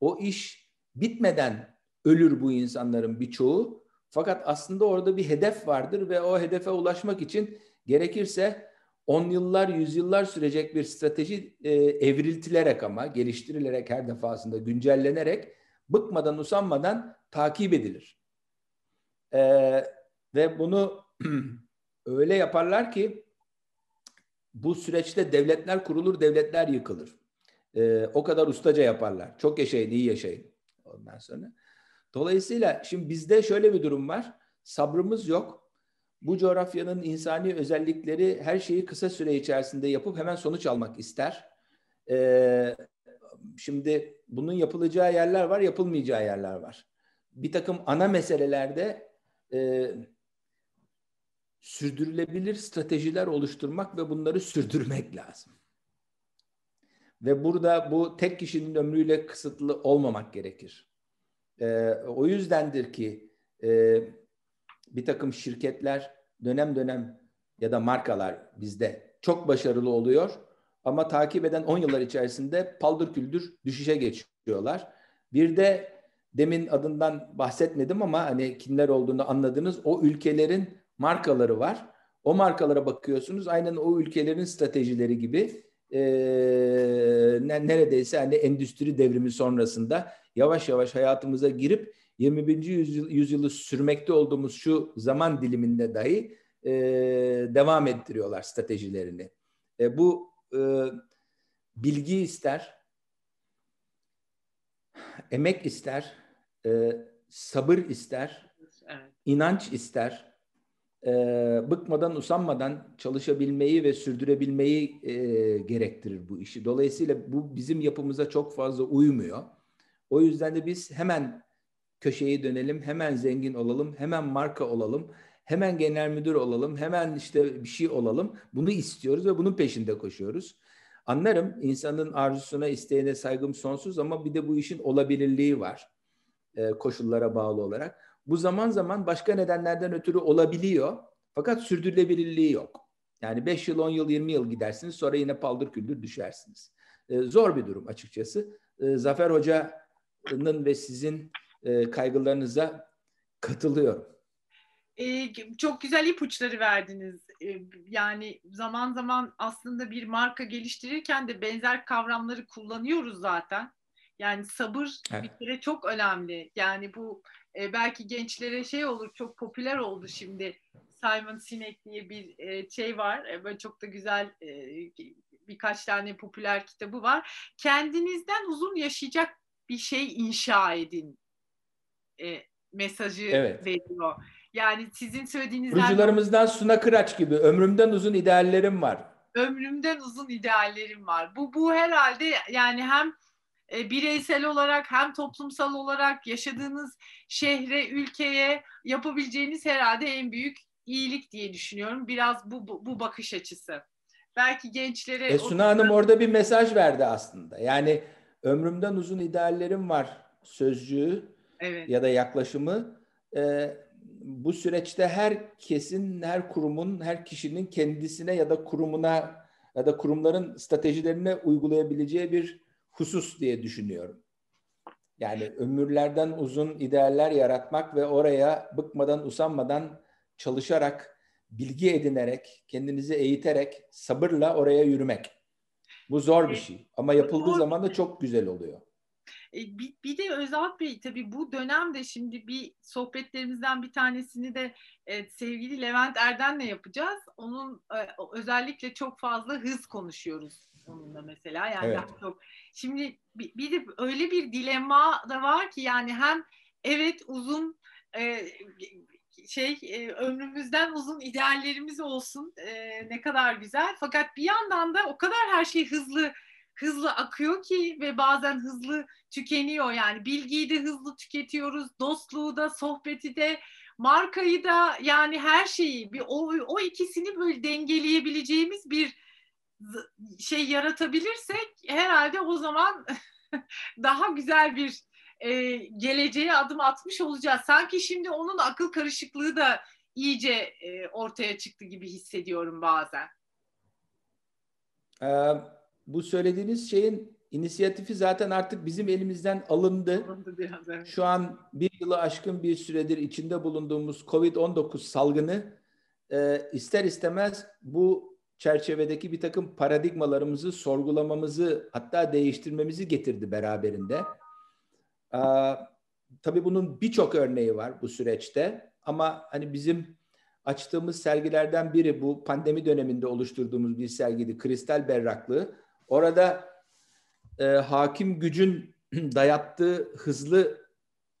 O iş bitmeden ölür bu insanların birçoğu. Fakat aslında orada bir hedef vardır ve o hedefe ulaşmak için gerekirse on yıllar, yüzyıllar sürecek bir strateji e, evriltilerek ama geliştirilerek her defasında güncellenerek bıkmadan usanmadan takip edilir. E, ve bunu öyle yaparlar ki bu süreçte devletler kurulur, devletler yıkılır. E, o kadar ustaca yaparlar. Çok yaşayın, iyi yaşayın. Ondan sonra. Dolayısıyla şimdi bizde şöyle bir durum var. Sabrımız yok bu coğrafyanın insani özellikleri her şeyi kısa süre içerisinde yapıp hemen sonuç almak ister. Ee, şimdi bunun yapılacağı yerler var, yapılmayacağı yerler var. Bir takım ana meselelerde e, sürdürülebilir stratejiler oluşturmak ve bunları sürdürmek lazım. Ve burada bu tek kişinin ömrüyle kısıtlı olmamak gerekir. E, o yüzdendir ki e, bir takım şirketler dönem dönem ya da markalar bizde çok başarılı oluyor. ama takip eden 10 yıllar içerisinde paldır küldür düşüşe geçiyorlar. Bir de demin adından bahsetmedim ama hani kimler olduğunu anladınız. O ülkelerin markaları var. O markalara bakıyorsunuz. Aynen o ülkelerin stratejileri gibi e, neredeyse hani endüstri devrimi sonrasında yavaş yavaş hayatımıza girip 21. yüzyıl, yüzyılı sürmekte olduğumuz şu zaman diliminde dahi e, devam ettiriyorlar stratejilerini. E, bu e, bilgi ister, emek ister, e, sabır ister, evet. inanç ister, e, bıkmadan usanmadan çalışabilmeyi ve sürdürebilmeyi e, gerektirir bu işi. Dolayısıyla bu bizim yapımıza çok fazla uymuyor. O yüzden de biz hemen köşeyi dönelim, hemen zengin olalım, hemen marka olalım, hemen genel müdür olalım, hemen işte bir şey olalım. Bunu istiyoruz ve bunun peşinde koşuyoruz. Anlarım insanın arzusuna, isteğine saygım sonsuz ama bir de bu işin olabilirliği var e, koşullara bağlı olarak. Bu zaman zaman başka nedenlerden ötürü olabiliyor fakat sürdürülebilirliği yok. Yani 5 yıl, 10 yıl, 20 yıl gidersiniz sonra yine paldır küldür düşersiniz. E, zor bir durum açıkçası. E, Zafer Hoca'nın ve sizin e, kaygılarınıza katılıyorum. Ee, çok güzel ipuçları verdiniz. Ee, yani zaman zaman aslında bir marka geliştirirken de benzer kavramları kullanıyoruz zaten. Yani sabır evet. bir kere çok önemli. Yani bu e, belki gençlere şey olur, çok popüler oldu şimdi. Simon Sinek diye bir e, şey var. E, böyle çok da güzel e, birkaç tane popüler kitabı var. Kendinizden uzun yaşayacak bir şey inşa edin e, mesajı evet. veriyor. Yani sizin söylediğinizden... Kurucularımızdan Suna Kıraç gibi ömrümden uzun ideallerim var. Ömrümden uzun ideallerim var. Bu, bu herhalde yani hem e, bireysel olarak hem toplumsal olarak yaşadığınız şehre, ülkeye yapabileceğiniz herhalde en büyük iyilik diye düşünüyorum. Biraz bu, bu, bu bakış açısı. Belki gençlere... E, Suna Hanım orada bir mesaj verdi aslında. Yani ömrümden uzun ideallerim var sözcüğü evet. ya da yaklaşımı e, bu süreçte herkesin, her kurumun, her kişinin kendisine ya da kurumuna ya da kurumların stratejilerine uygulayabileceği bir husus diye düşünüyorum. Yani ömürlerden uzun idealler yaratmak ve oraya bıkmadan, usanmadan çalışarak, bilgi edinerek, kendinizi eğiterek, sabırla oraya yürümek. Bu zor bir şey ama yapıldığı zaman da çok güzel oluyor. E, bir, bir de Özal Bey tabii bu dönemde şimdi bir sohbetlerimizden bir tanesini de e, sevgili Levent Erden'le yapacağız. Onun e, özellikle çok fazla hız konuşuyoruz onunla mesela. Yani evet. çok şimdi bir, de öyle bir dilemma da var ki yani hem evet uzun e, şey e, ömrümüzden uzun ideallerimiz olsun e, ne kadar güzel fakat bir yandan da o kadar her şey hızlı hızlı akıyor ki ve bazen hızlı tükeniyor. Yani bilgiyi de hızlı tüketiyoruz, dostluğu da, sohbeti de, markayı da yani her şeyi bir o, o ikisini böyle dengeleyebileceğimiz bir şey yaratabilirsek herhalde o zaman daha güzel bir e, geleceğe adım atmış olacağız. Sanki şimdi onun akıl karışıklığı da iyice e, ortaya çıktı gibi hissediyorum bazen. Ee, bu söylediğiniz şeyin inisiyatifi zaten artık bizim elimizden alındı. alındı biraz, evet. Şu an bir yılı aşkın bir süredir içinde bulunduğumuz COVID-19 salgını e, ister istemez bu çerçevedeki bir takım paradigmalarımızı sorgulamamızı hatta değiştirmemizi getirdi beraberinde. E, tabii bunun birçok örneği var bu süreçte ama hani bizim açtığımız sergilerden biri bu pandemi döneminde oluşturduğumuz bir sergiydi. Kristal Berraklığı. Orada e, hakim gücün dayattığı hızlı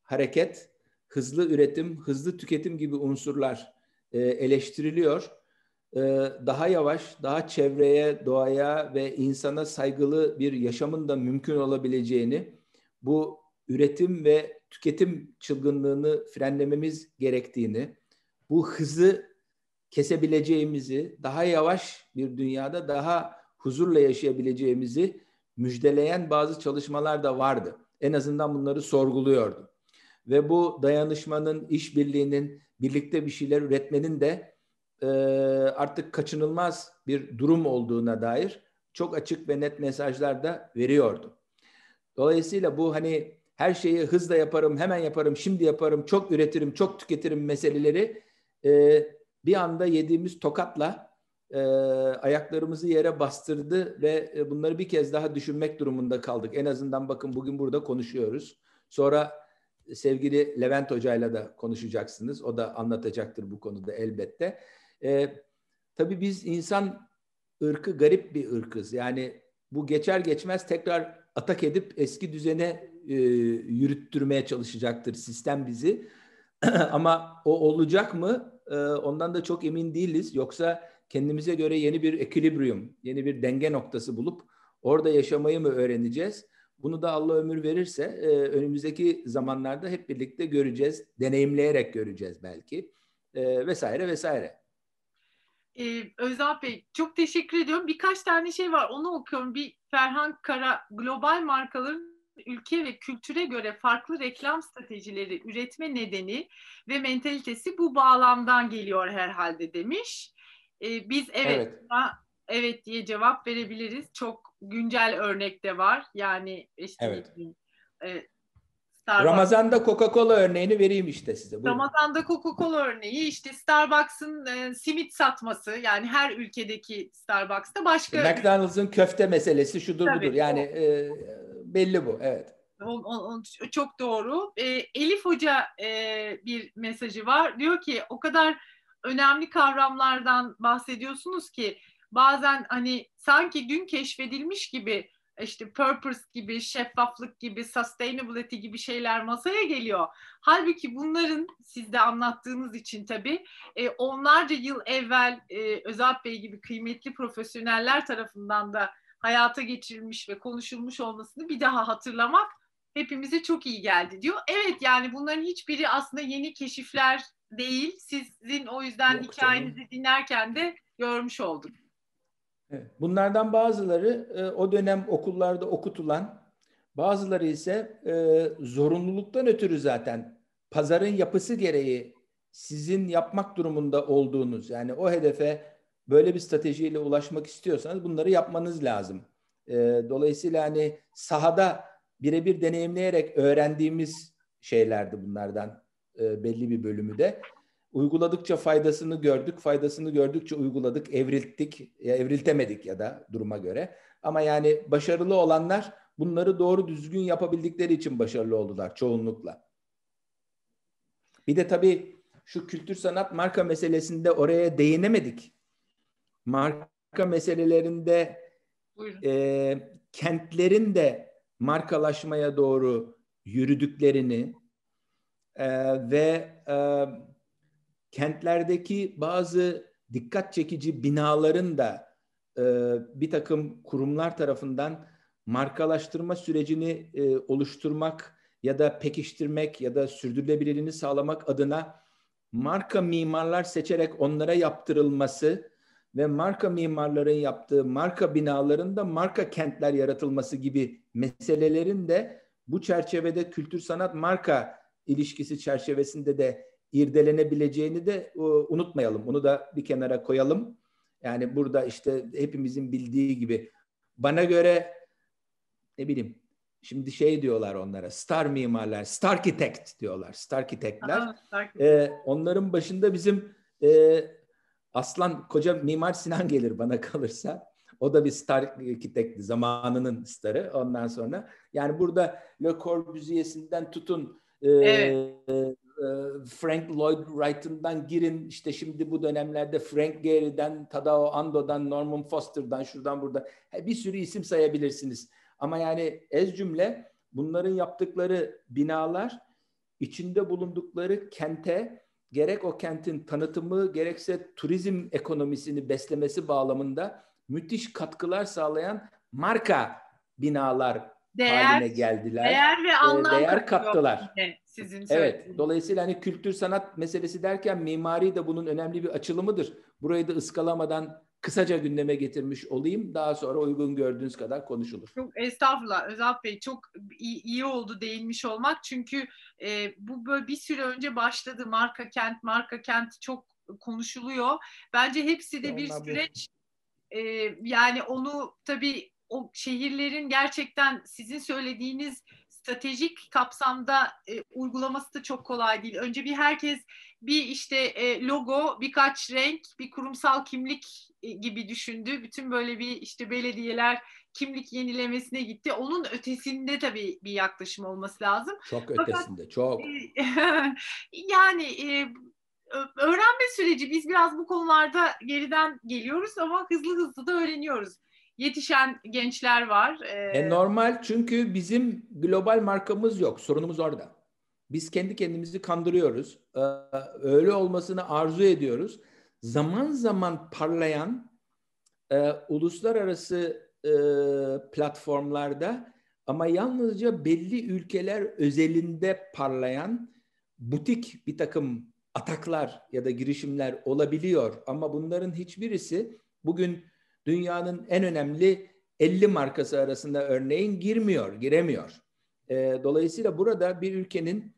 hareket, hızlı üretim, hızlı tüketim gibi unsurlar e, eleştiriliyor. E, daha yavaş, daha çevreye, doğaya ve insana saygılı bir yaşamın da mümkün olabileceğini, bu üretim ve tüketim çılgınlığını frenlememiz gerektiğini, bu hızı kesebileceğimizi, daha yavaş bir dünyada daha huzurla yaşayabileceğimizi müjdeleyen bazı çalışmalar da vardı. En azından bunları sorguluyordu. Ve bu dayanışmanın, işbirliğinin, birlikte bir şeyler üretmenin de e, artık kaçınılmaz bir durum olduğuna dair çok açık ve net mesajlar da veriyordu. Dolayısıyla bu hani her şeyi hızla yaparım, hemen yaparım, şimdi yaparım, çok üretirim, çok tüketirim meseleleri e, bir anda yediğimiz tokatla e, ayaklarımızı yere bastırdı ve e, bunları bir kez daha düşünmek durumunda kaldık. En azından bakın bugün burada konuşuyoruz. Sonra sevgili Levent Hoca'yla da konuşacaksınız. O da anlatacaktır bu konuda elbette. E, tabii biz insan ırkı garip bir ırkız. Yani bu geçer geçmez tekrar atak edip eski düzene e, yürüttürmeye çalışacaktır sistem bizi. Ama o olacak mı? E, ondan da çok emin değiliz. Yoksa kendimize göre yeni bir ekilibrium, yeni bir denge noktası bulup orada yaşamayı mı öğreneceğiz? Bunu da Allah ömür verirse e, önümüzdeki zamanlarda hep birlikte göreceğiz, deneyimleyerek göreceğiz belki e, vesaire vesaire. Ee, Özal Bey çok teşekkür ediyorum. Birkaç tane şey var onu okuyorum. Bir Ferhan Kara global markaların ülke ve kültüre göre farklı reklam stratejileri üretme nedeni ve mentalitesi bu bağlamdan geliyor herhalde demiş. Ee, biz evet, evet. evet diye cevap verebiliriz. Çok güncel örnek de var. Yani işte evet. e, Starbucks. Ramazan'da Coca-Cola örneğini vereyim işte size. Buyurun. Ramazan'da Coca-Cola örneği işte Starbucks'ın e, simit satması yani her ülkedeki Starbucks'ta başka. McDonald's'ın köfte meselesi şudur Tabii, budur yani e, belli bu evet. O, o, o, çok doğru. E, Elif Hoca e, bir mesajı var. Diyor ki o kadar önemli kavramlardan bahsediyorsunuz ki bazen hani sanki dün keşfedilmiş gibi işte purpose gibi, şeffaflık gibi, sustainability gibi şeyler masaya geliyor. Halbuki bunların siz de anlattığınız için tabii e, onlarca yıl evvel e, Özalp Bey gibi kıymetli profesyoneller tarafından da hayata geçirilmiş ve konuşulmuş olmasını bir daha hatırlamak hepimize çok iyi geldi diyor. Evet yani bunların hiçbiri aslında yeni keşifler değil. Sizin o yüzden Yok, hikayenizi canım. dinlerken de görmüş olduk. Bunlardan bazıları e, o dönem okullarda okutulan, bazıları ise e, zorunluluktan ötürü zaten pazarın yapısı gereği sizin yapmak durumunda olduğunuz yani o hedefe böyle bir stratejiyle ulaşmak istiyorsanız bunları yapmanız lazım. E, dolayısıyla hani sahada birebir deneyimleyerek öğrendiğimiz şeylerdi bunlardan belli bir bölümü de. Uyguladıkça faydasını gördük, faydasını gördükçe uyguladık, evrilttik, ya evriltemedik ya da duruma göre. Ama yani başarılı olanlar bunları doğru düzgün yapabildikleri için başarılı oldular çoğunlukla. Bir de tabii şu kültür sanat marka meselesinde oraya değinemedik. Marka meselelerinde e, kentlerin de markalaşmaya doğru yürüdüklerini e, ve e, kentlerdeki bazı dikkat çekici binaların da e, bir takım kurumlar tarafından markalaştırma sürecini e, oluşturmak ya da pekiştirmek ya da sürdürülebilirliğini sağlamak adına marka mimarlar seçerek onlara yaptırılması ve marka mimarların yaptığı marka binalarında marka kentler yaratılması gibi meselelerin de bu çerçevede kültür sanat marka ilişkisi çerçevesinde de irdelenebileceğini de e, unutmayalım. Bunu da bir kenara koyalım. Yani burada işte hepimizin bildiği gibi bana göre ne bileyim şimdi şey diyorlar onlara star mimarlar, star architect diyorlar. Star architectler. Ee, onların başında bizim e, aslan koca mimar Sinan gelir bana kalırsa. O da bir star architect'ti zamanının starı ondan sonra. Yani burada Le Corbusier'sinden tutun e, evet. E, Frank Lloyd Wright'ından girin işte şimdi bu dönemlerde Frank Gehry'den, Tadao Ando'dan, Norman Foster'dan şuradan burada bir sürü isim sayabilirsiniz. Ama yani ez cümle bunların yaptıkları binalar içinde bulundukları kente gerek o kentin tanıtımı gerekse turizm ekonomisini beslemesi bağlamında müthiş katkılar sağlayan marka binalar değer, haline geldiler. Değer ve anlam değer kattılar. Sizin evet. Dolayısıyla hani kültür sanat meselesi derken mimari de bunun önemli bir açılımıdır. Burayı da ıskalamadan kısaca gündeme getirmiş olayım. Daha sonra uygun gördüğünüz kadar konuşulur. Çok estağfurullah Özal Bey çok iyi, iyi oldu değinmiş olmak. Çünkü e, bu böyle bir süre önce başladı. Marka kent, marka kent çok konuşuluyor. Bence hepsi de bir süreç E, yani onu tabii o şehirlerin gerçekten sizin söylediğiniz stratejik kapsamda e, uygulaması da çok kolay değil. Önce bir herkes bir işte e, logo, birkaç renk, bir kurumsal kimlik e, gibi düşündü. Bütün böyle bir işte belediyeler kimlik yenilemesine gitti. Onun ötesinde tabii bir yaklaşım olması lazım. Çok Fakat, ötesinde, çok. yani e, öğrenme süreci biz biraz bu konularda geriden geliyoruz ama hızlı hızlı da öğreniyoruz yetişen gençler var. Ee... E normal çünkü bizim global markamız yok. Sorunumuz orada. Biz kendi kendimizi kandırıyoruz. Ee, öyle olmasını arzu ediyoruz. Zaman zaman parlayan e, uluslararası e, platformlarda ama yalnızca belli ülkeler özelinde parlayan butik bir takım ataklar ya da girişimler olabiliyor. Ama bunların hiçbirisi bugün dünyanın en önemli 50 markası arasında örneğin girmiyor, giremiyor. E, dolayısıyla burada bir ülkenin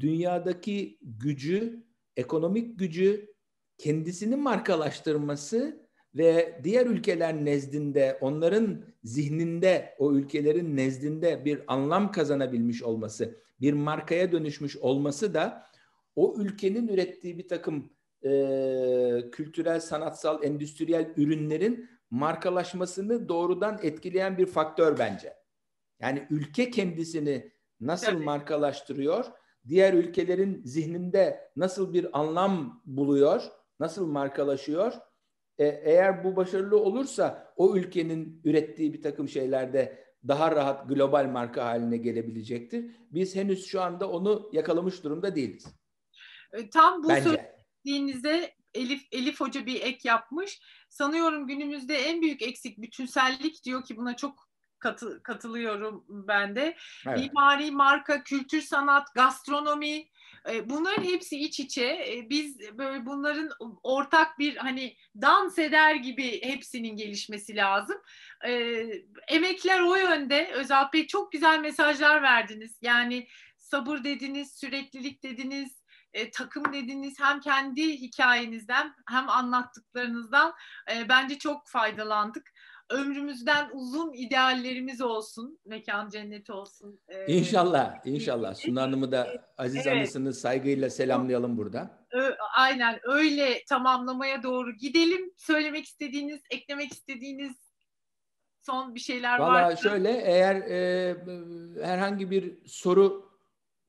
dünyadaki gücü, ekonomik gücü, kendisini markalaştırması ve diğer ülkeler nezdinde, onların zihninde, o ülkelerin nezdinde bir anlam kazanabilmiş olması, bir markaya dönüşmüş olması da o ülkenin ürettiği bir takım e, kültürel, sanatsal, endüstriyel ürünlerin markalaşmasını doğrudan etkileyen bir faktör bence. Yani ülke kendisini nasıl Tabii. markalaştırıyor, diğer ülkelerin zihninde nasıl bir anlam buluyor, nasıl markalaşıyor. E, eğer bu başarılı olursa o ülkenin ürettiği bir takım şeylerde daha rahat global marka haline gelebilecektir. Biz henüz şu anda onu yakalamış durumda değiliz. E, tam bu Bence. söylediğinizde Elif Elif Hoca bir ek yapmış. Sanıyorum günümüzde en büyük eksik bütünsellik diyor ki buna çok katı, katılıyorum ben de. Evet. Mimari, marka, kültür, sanat, gastronomi e, bunların hepsi iç içe. E, biz böyle bunların ortak bir hani dans eder gibi hepsinin gelişmesi lazım. E, emekler o yönde. Özal Bey çok güzel mesajlar verdiniz. Yani sabır dediniz, süreklilik dediniz, e, takım dediniz hem kendi hikayenizden hem anlattıklarınızdan e, bence çok faydalandık. Ömrümüzden uzun ideallerimiz olsun, mekan cenneti olsun. E, inşallah, inşallah. Sunu Hanım'ı da aziz evet. anısını saygıyla selamlayalım burada. Aynen öyle tamamlamaya doğru gidelim. Söylemek istediğiniz, eklemek istediğiniz son bir şeyler var Valla şöyle eğer e, herhangi bir soru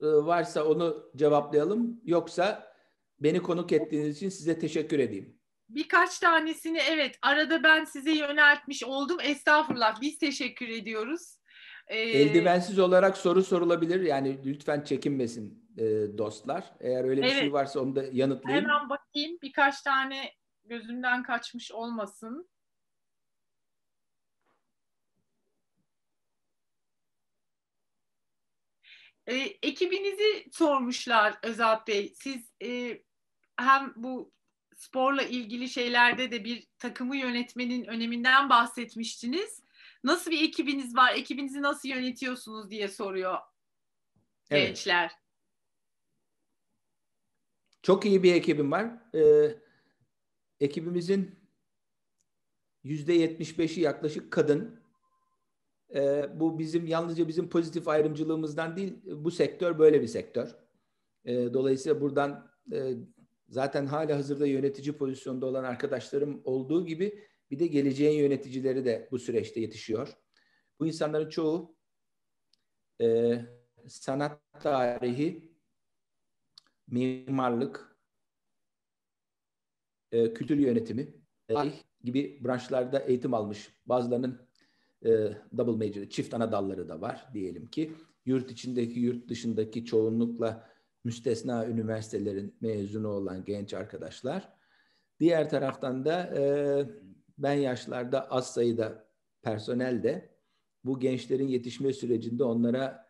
varsa onu cevaplayalım. Yoksa beni konuk ettiğiniz için size teşekkür edeyim. Birkaç tanesini evet arada ben size yöneltmiş oldum. Estağfurullah biz teşekkür ediyoruz. Ee, Eldivensiz olarak soru sorulabilir. Yani lütfen çekinmesin e, dostlar. Eğer öyle bir şey evet. şey varsa onu da yanıtlayayım. Hemen bakayım birkaç tane gözümden kaçmış olmasın. E, ekibinizi sormuşlar Özat Bey. Siz e, hem bu sporla ilgili şeylerde de bir takımı yönetmenin öneminden bahsetmiştiniz. Nasıl bir ekibiniz var? Ekibinizi nasıl yönetiyorsunuz diye soruyor evet. gençler. Çok iyi bir ekibim var. Ee, ekibimizin yüzde 75'i yaklaşık kadın. E, bu bizim yalnızca bizim pozitif ayrımcılığımızdan değil, bu sektör böyle bir sektör. E, dolayısıyla buradan e, zaten hala hazırda yönetici pozisyonda olan arkadaşlarım olduğu gibi bir de geleceğin yöneticileri de bu süreçte yetişiyor. Bu insanların çoğu e, sanat tarihi, mimarlık, e, kültür yönetimi, tarih gibi branşlarda eğitim almış. Bazılarının e, double major, çift ana dalları da var diyelim ki. Yurt içindeki, yurt dışındaki çoğunlukla müstesna üniversitelerin mezunu olan genç arkadaşlar. Diğer taraftan da e, ben yaşlarda az sayıda personel de bu gençlerin yetişme sürecinde onlara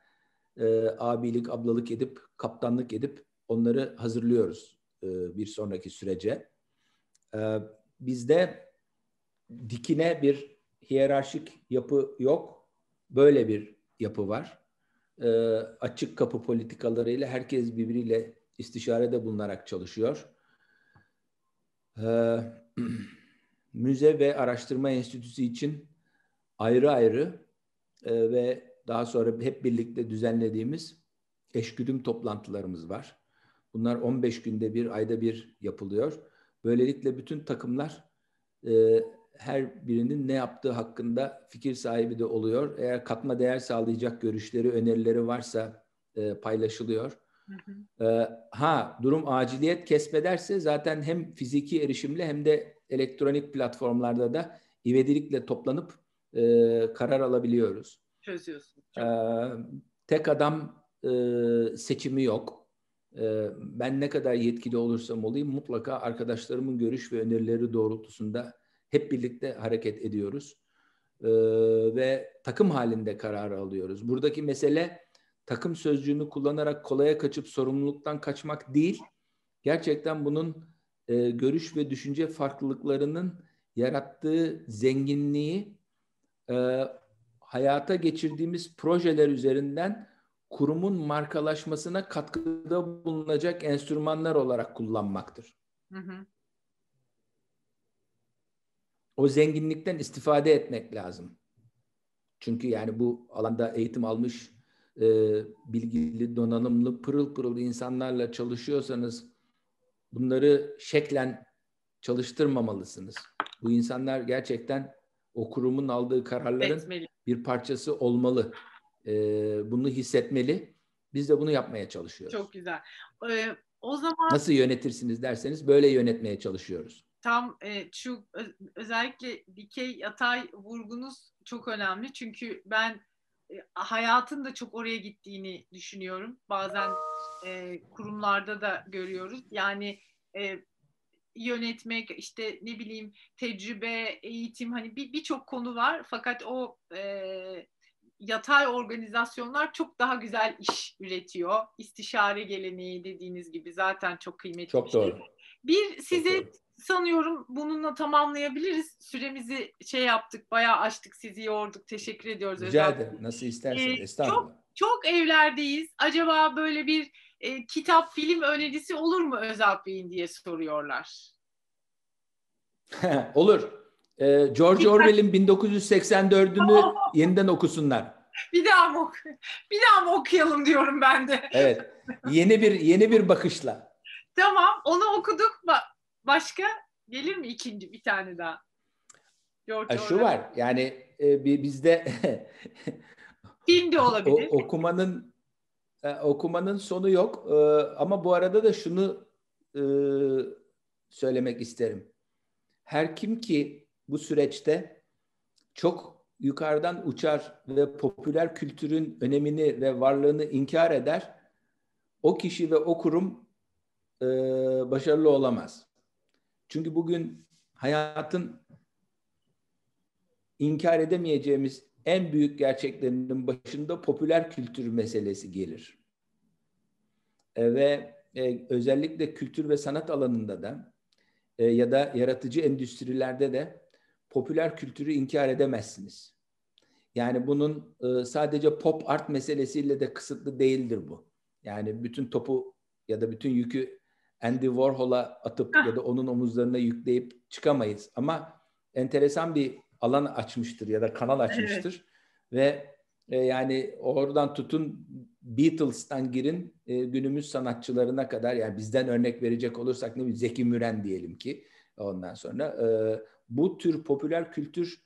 e, abilik, ablalık edip, kaptanlık edip onları hazırlıyoruz e, bir sonraki sürece. E, bizde dikine bir hiyerarşik yapı yok. Böyle bir yapı var. E, açık kapı politikalarıyla herkes birbiriyle istişarede bulunarak çalışıyor. E, müze ve araştırma enstitüsü için ayrı ayrı e, ve daha sonra hep birlikte düzenlediğimiz eşgüdüm toplantılarımız var. Bunlar 15 günde bir, ayda bir yapılıyor. Böylelikle bütün takımlar e, her birinin ne yaptığı hakkında fikir sahibi de oluyor. Eğer katma değer sağlayacak görüşleri, önerileri varsa e, paylaşılıyor. Hı hı. E, ha durum aciliyet kesmederse zaten hem fiziki erişimle hem de elektronik platformlarda da ivedilikle toplanıp e, karar alabiliyoruz. Çözüyorsun. E, tek adam e, seçimi yok. E, ben ne kadar yetkili olursam olayım mutlaka arkadaşlarımın görüş ve önerileri doğrultusunda hep birlikte hareket ediyoruz. E, ve takım halinde karar alıyoruz. Buradaki mesele takım sözcüğünü kullanarak kolaya kaçıp sorumluluktan kaçmak değil. Gerçekten bunun e, görüş ve düşünce farklılıklarının yarattığı zenginliği e, hayata geçirdiğimiz projeler üzerinden kurumun markalaşmasına katkıda bulunacak enstrümanlar olarak kullanmaktır. Hı hı. O zenginlikten istifade etmek lazım. Çünkü yani bu alanda eğitim almış, e, bilgili, donanımlı, pırıl pırıl insanlarla çalışıyorsanız bunları şeklen çalıştırmamalısınız. Bu insanlar gerçekten o kurumun aldığı kararların Etmeli. bir parçası olmalı. Ee, bunu hissetmeli. Biz de bunu yapmaya çalışıyoruz. Çok güzel. Ee, o zaman nasıl yönetirsiniz derseniz böyle yönetmeye çalışıyoruz. Tam e, şu özellikle dikey yatay vurgunuz çok önemli. Çünkü ben e, hayatın da çok oraya gittiğini düşünüyorum. Bazen e, kurumlarda da görüyoruz. Yani e, yönetmek, işte ne bileyim tecrübe, eğitim hani birçok bir konu var. Fakat o e, yatay organizasyonlar çok daha güzel iş üretiyor. İstişare geleneği dediğiniz gibi zaten çok kıymetli çok bir şey. doğru. Bir size sanıyorum bununla tamamlayabiliriz. Süremizi şey yaptık, bayağı açtık, sizi yorduk. Teşekkür ediyoruz. Rica ederim. Nasıl isterseniz. Ee, Estağfurullah. Çok, çok evlerdeyiz. Acaba böyle bir e, kitap, film önerisi olur mu Özalp Bey'in diye soruyorlar. olur. Ee, George Orwell'in 1984'ünü yeniden okusunlar. Bir daha mı bir daha mı okuyalım diyorum ben de. Evet. Yeni bir yeni bir bakışla. Tamam, onu okuduk. Ba- başka gelir mi ikinci bir tane daha? George Şu Orwell. var. Yani e, bizde film de olabilir. O, okumanın e, okumanın sonu yok. E, ama bu arada da şunu e, söylemek isterim. Her kim ki bu süreçte çok yukarıdan uçar ve popüler kültürün önemini ve varlığını inkar eder, o kişi ve o kurum e, başarılı olamaz. Çünkü bugün hayatın inkar edemeyeceğimiz en büyük gerçeklerinin başında popüler kültür meselesi gelir. E, ve e, özellikle kültür ve sanat alanında da e, ya da yaratıcı endüstrilerde de popüler kültürü inkar edemezsiniz. Yani bunun e, sadece pop art meselesiyle de kısıtlı değildir bu. Yani bütün topu ya da bütün yükü Andy Warhol'a atıp ya da onun omuzlarına yükleyip çıkamayız. Ama enteresan bir alan açmıştır ya da kanal açmıştır. Evet. Ve e, yani oradan tutun Beatles'tan girin e, günümüz sanatçılarına kadar yani bizden örnek verecek olursak ne bileyim Zeki Müren diyelim ki ondan sonra e, bu tür popüler kültür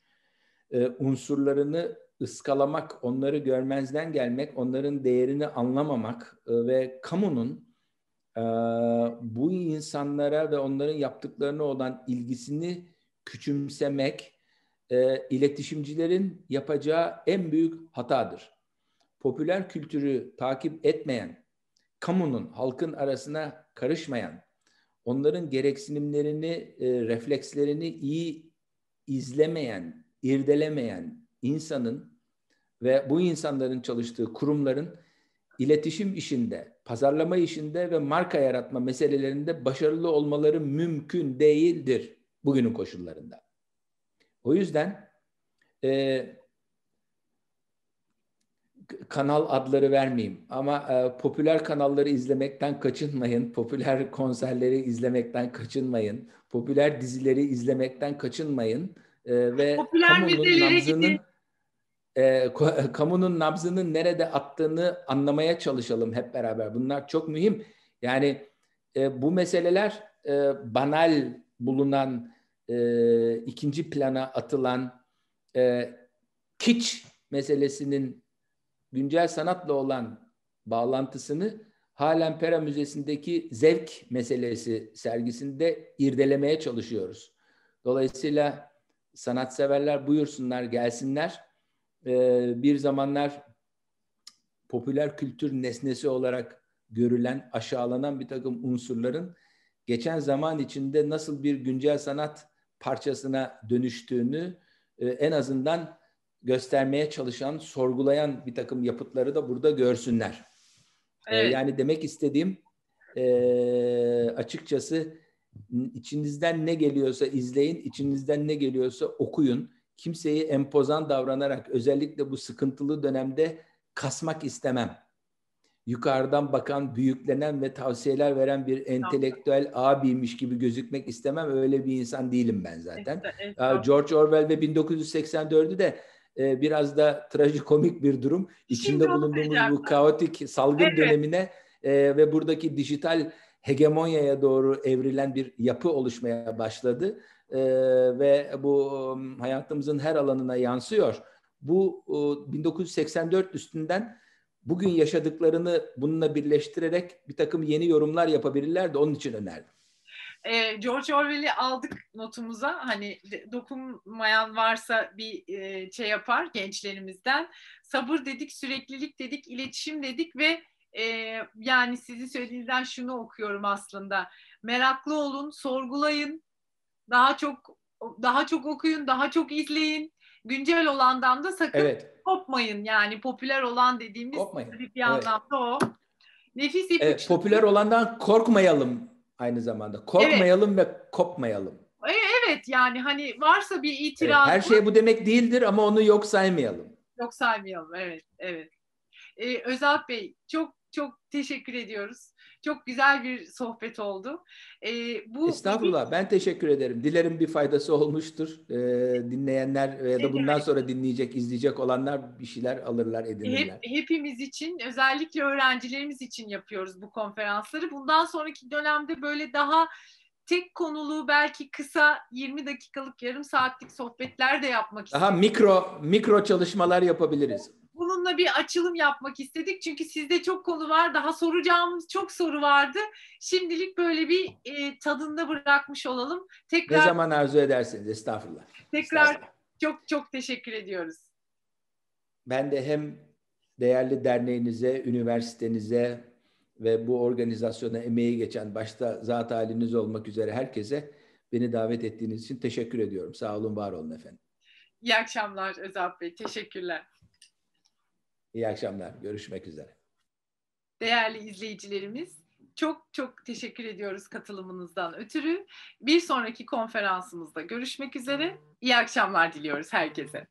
e, unsurlarını ıskalamak, onları görmezden gelmek, onların değerini anlamamak e, ve kamunun bu insanlara ve onların yaptıklarına olan ilgisini küçümsemek iletişimcilerin yapacağı en büyük hatadır. Popüler kültürü takip etmeyen, kamunun, halkın arasına karışmayan, onların gereksinimlerini, reflekslerini iyi izlemeyen, irdelemeyen insanın ve bu insanların çalıştığı kurumların iletişim işinde, pazarlama işinde ve marka yaratma meselelerinde başarılı olmaları mümkün değildir bugünün koşullarında. O yüzden e, kanal adları vermeyeyim ama e, popüler kanalları izlemekten kaçınmayın. Popüler konserleri izlemekten kaçınmayın. Popüler dizileri izlemekten kaçınmayın. E, ve popüler kamunun nabzının e, kamunun nabzının nerede attığını anlamaya çalışalım hep beraber. Bunlar çok mühim. Yani e, bu meseleler e, banal bulunan, e, ikinci plana atılan e, kiç meselesinin güncel sanatla olan bağlantısını halen Pera Müzesi'ndeki zevk meselesi sergisinde irdelemeye çalışıyoruz. Dolayısıyla sanatseverler buyursunlar, gelsinler. Ee, bir zamanlar popüler kültür nesnesi olarak görülen, aşağılanan bir takım unsurların geçen zaman içinde nasıl bir güncel sanat parçasına dönüştüğünü e, en azından göstermeye çalışan, sorgulayan bir takım yapıtları da burada görsünler. E, evet. Yani demek istediğim e, açıkçası içinizden ne geliyorsa izleyin, içinizden ne geliyorsa okuyun. Kimseyi empozan davranarak özellikle bu sıkıntılı dönemde kasmak istemem yukarıdan bakan, büyüklenen ve tavsiyeler veren bir entelektüel abiymiş gibi gözükmek istemem. Öyle bir insan değilim ben zaten. George Orwell ve 1984'ü de e, biraz da trajikomik bir durum. İçinde bulunduğumuz bu kaotik salgın evet. dönemine e, ve buradaki dijital hegemonyaya doğru evrilen bir yapı oluşmaya başladı. E, ve bu hayatımızın her alanına yansıyor. Bu 1984 üstünden bugün yaşadıklarını bununla birleştirerek bir takım yeni yorumlar yapabilirler de onun için önerdim. E, George Orwell'i aldık notumuza. Hani dokunmayan varsa bir e, şey yapar gençlerimizden. Sabır dedik, süreklilik dedik, iletişim dedik ve e, yani sizin söylediğinizden şunu okuyorum aslında. Meraklı olun, sorgulayın, daha çok daha çok okuyun, daha çok izleyin. Güncel olandan da sakın evet kopmayın yani popüler olan dediğimiz kopmayın. bir evet. anlamda o. Nefis ipucu. Evet, popüler olandan korkmayalım aynı zamanda. Korkmayalım evet. ve kopmayalım. E, evet yani hani varsa bir itiraz. Evet, her şey bu demek değildir ama onu yok saymayalım. Yok saymayalım evet evet. Ee, Özalp Bey çok çok teşekkür ediyoruz. Çok güzel bir sohbet oldu. E, bu Estağfurullah. Ben teşekkür ederim. Dilerim bir faydası olmuştur. E, dinleyenler ya da bundan sonra dinleyecek, izleyecek olanlar bir şeyler alırlar, edinirler. Hep, hepimiz için, özellikle öğrencilerimiz için yapıyoruz bu konferansları. Bundan sonraki dönemde böyle daha tek konulu belki kısa 20 dakikalık yarım saatlik sohbetler de yapmak istiyorum. Daha mikro mikro çalışmalar yapabiliriz bununla bir açılım yapmak istedik. Çünkü sizde çok konu var. Daha soracağımız çok soru vardı. Şimdilik böyle bir e, tadında bırakmış olalım. Tekrar Ne zaman arzu ederseniz estağfurullah. Tekrar estağfurullah. çok çok teşekkür ediyoruz. Ben de hem değerli derneğinize, üniversitenize ve bu organizasyona emeği geçen başta zat haliniz olmak üzere herkese beni davet ettiğiniz için teşekkür ediyorum. Sağ olun, var olun efendim. İyi akşamlar Özal Bey. Teşekkürler. İyi akşamlar. Görüşmek üzere. Değerli izleyicilerimiz, çok çok teşekkür ediyoruz katılımınızdan ötürü. Bir sonraki konferansımızda görüşmek üzere. İyi akşamlar diliyoruz herkese.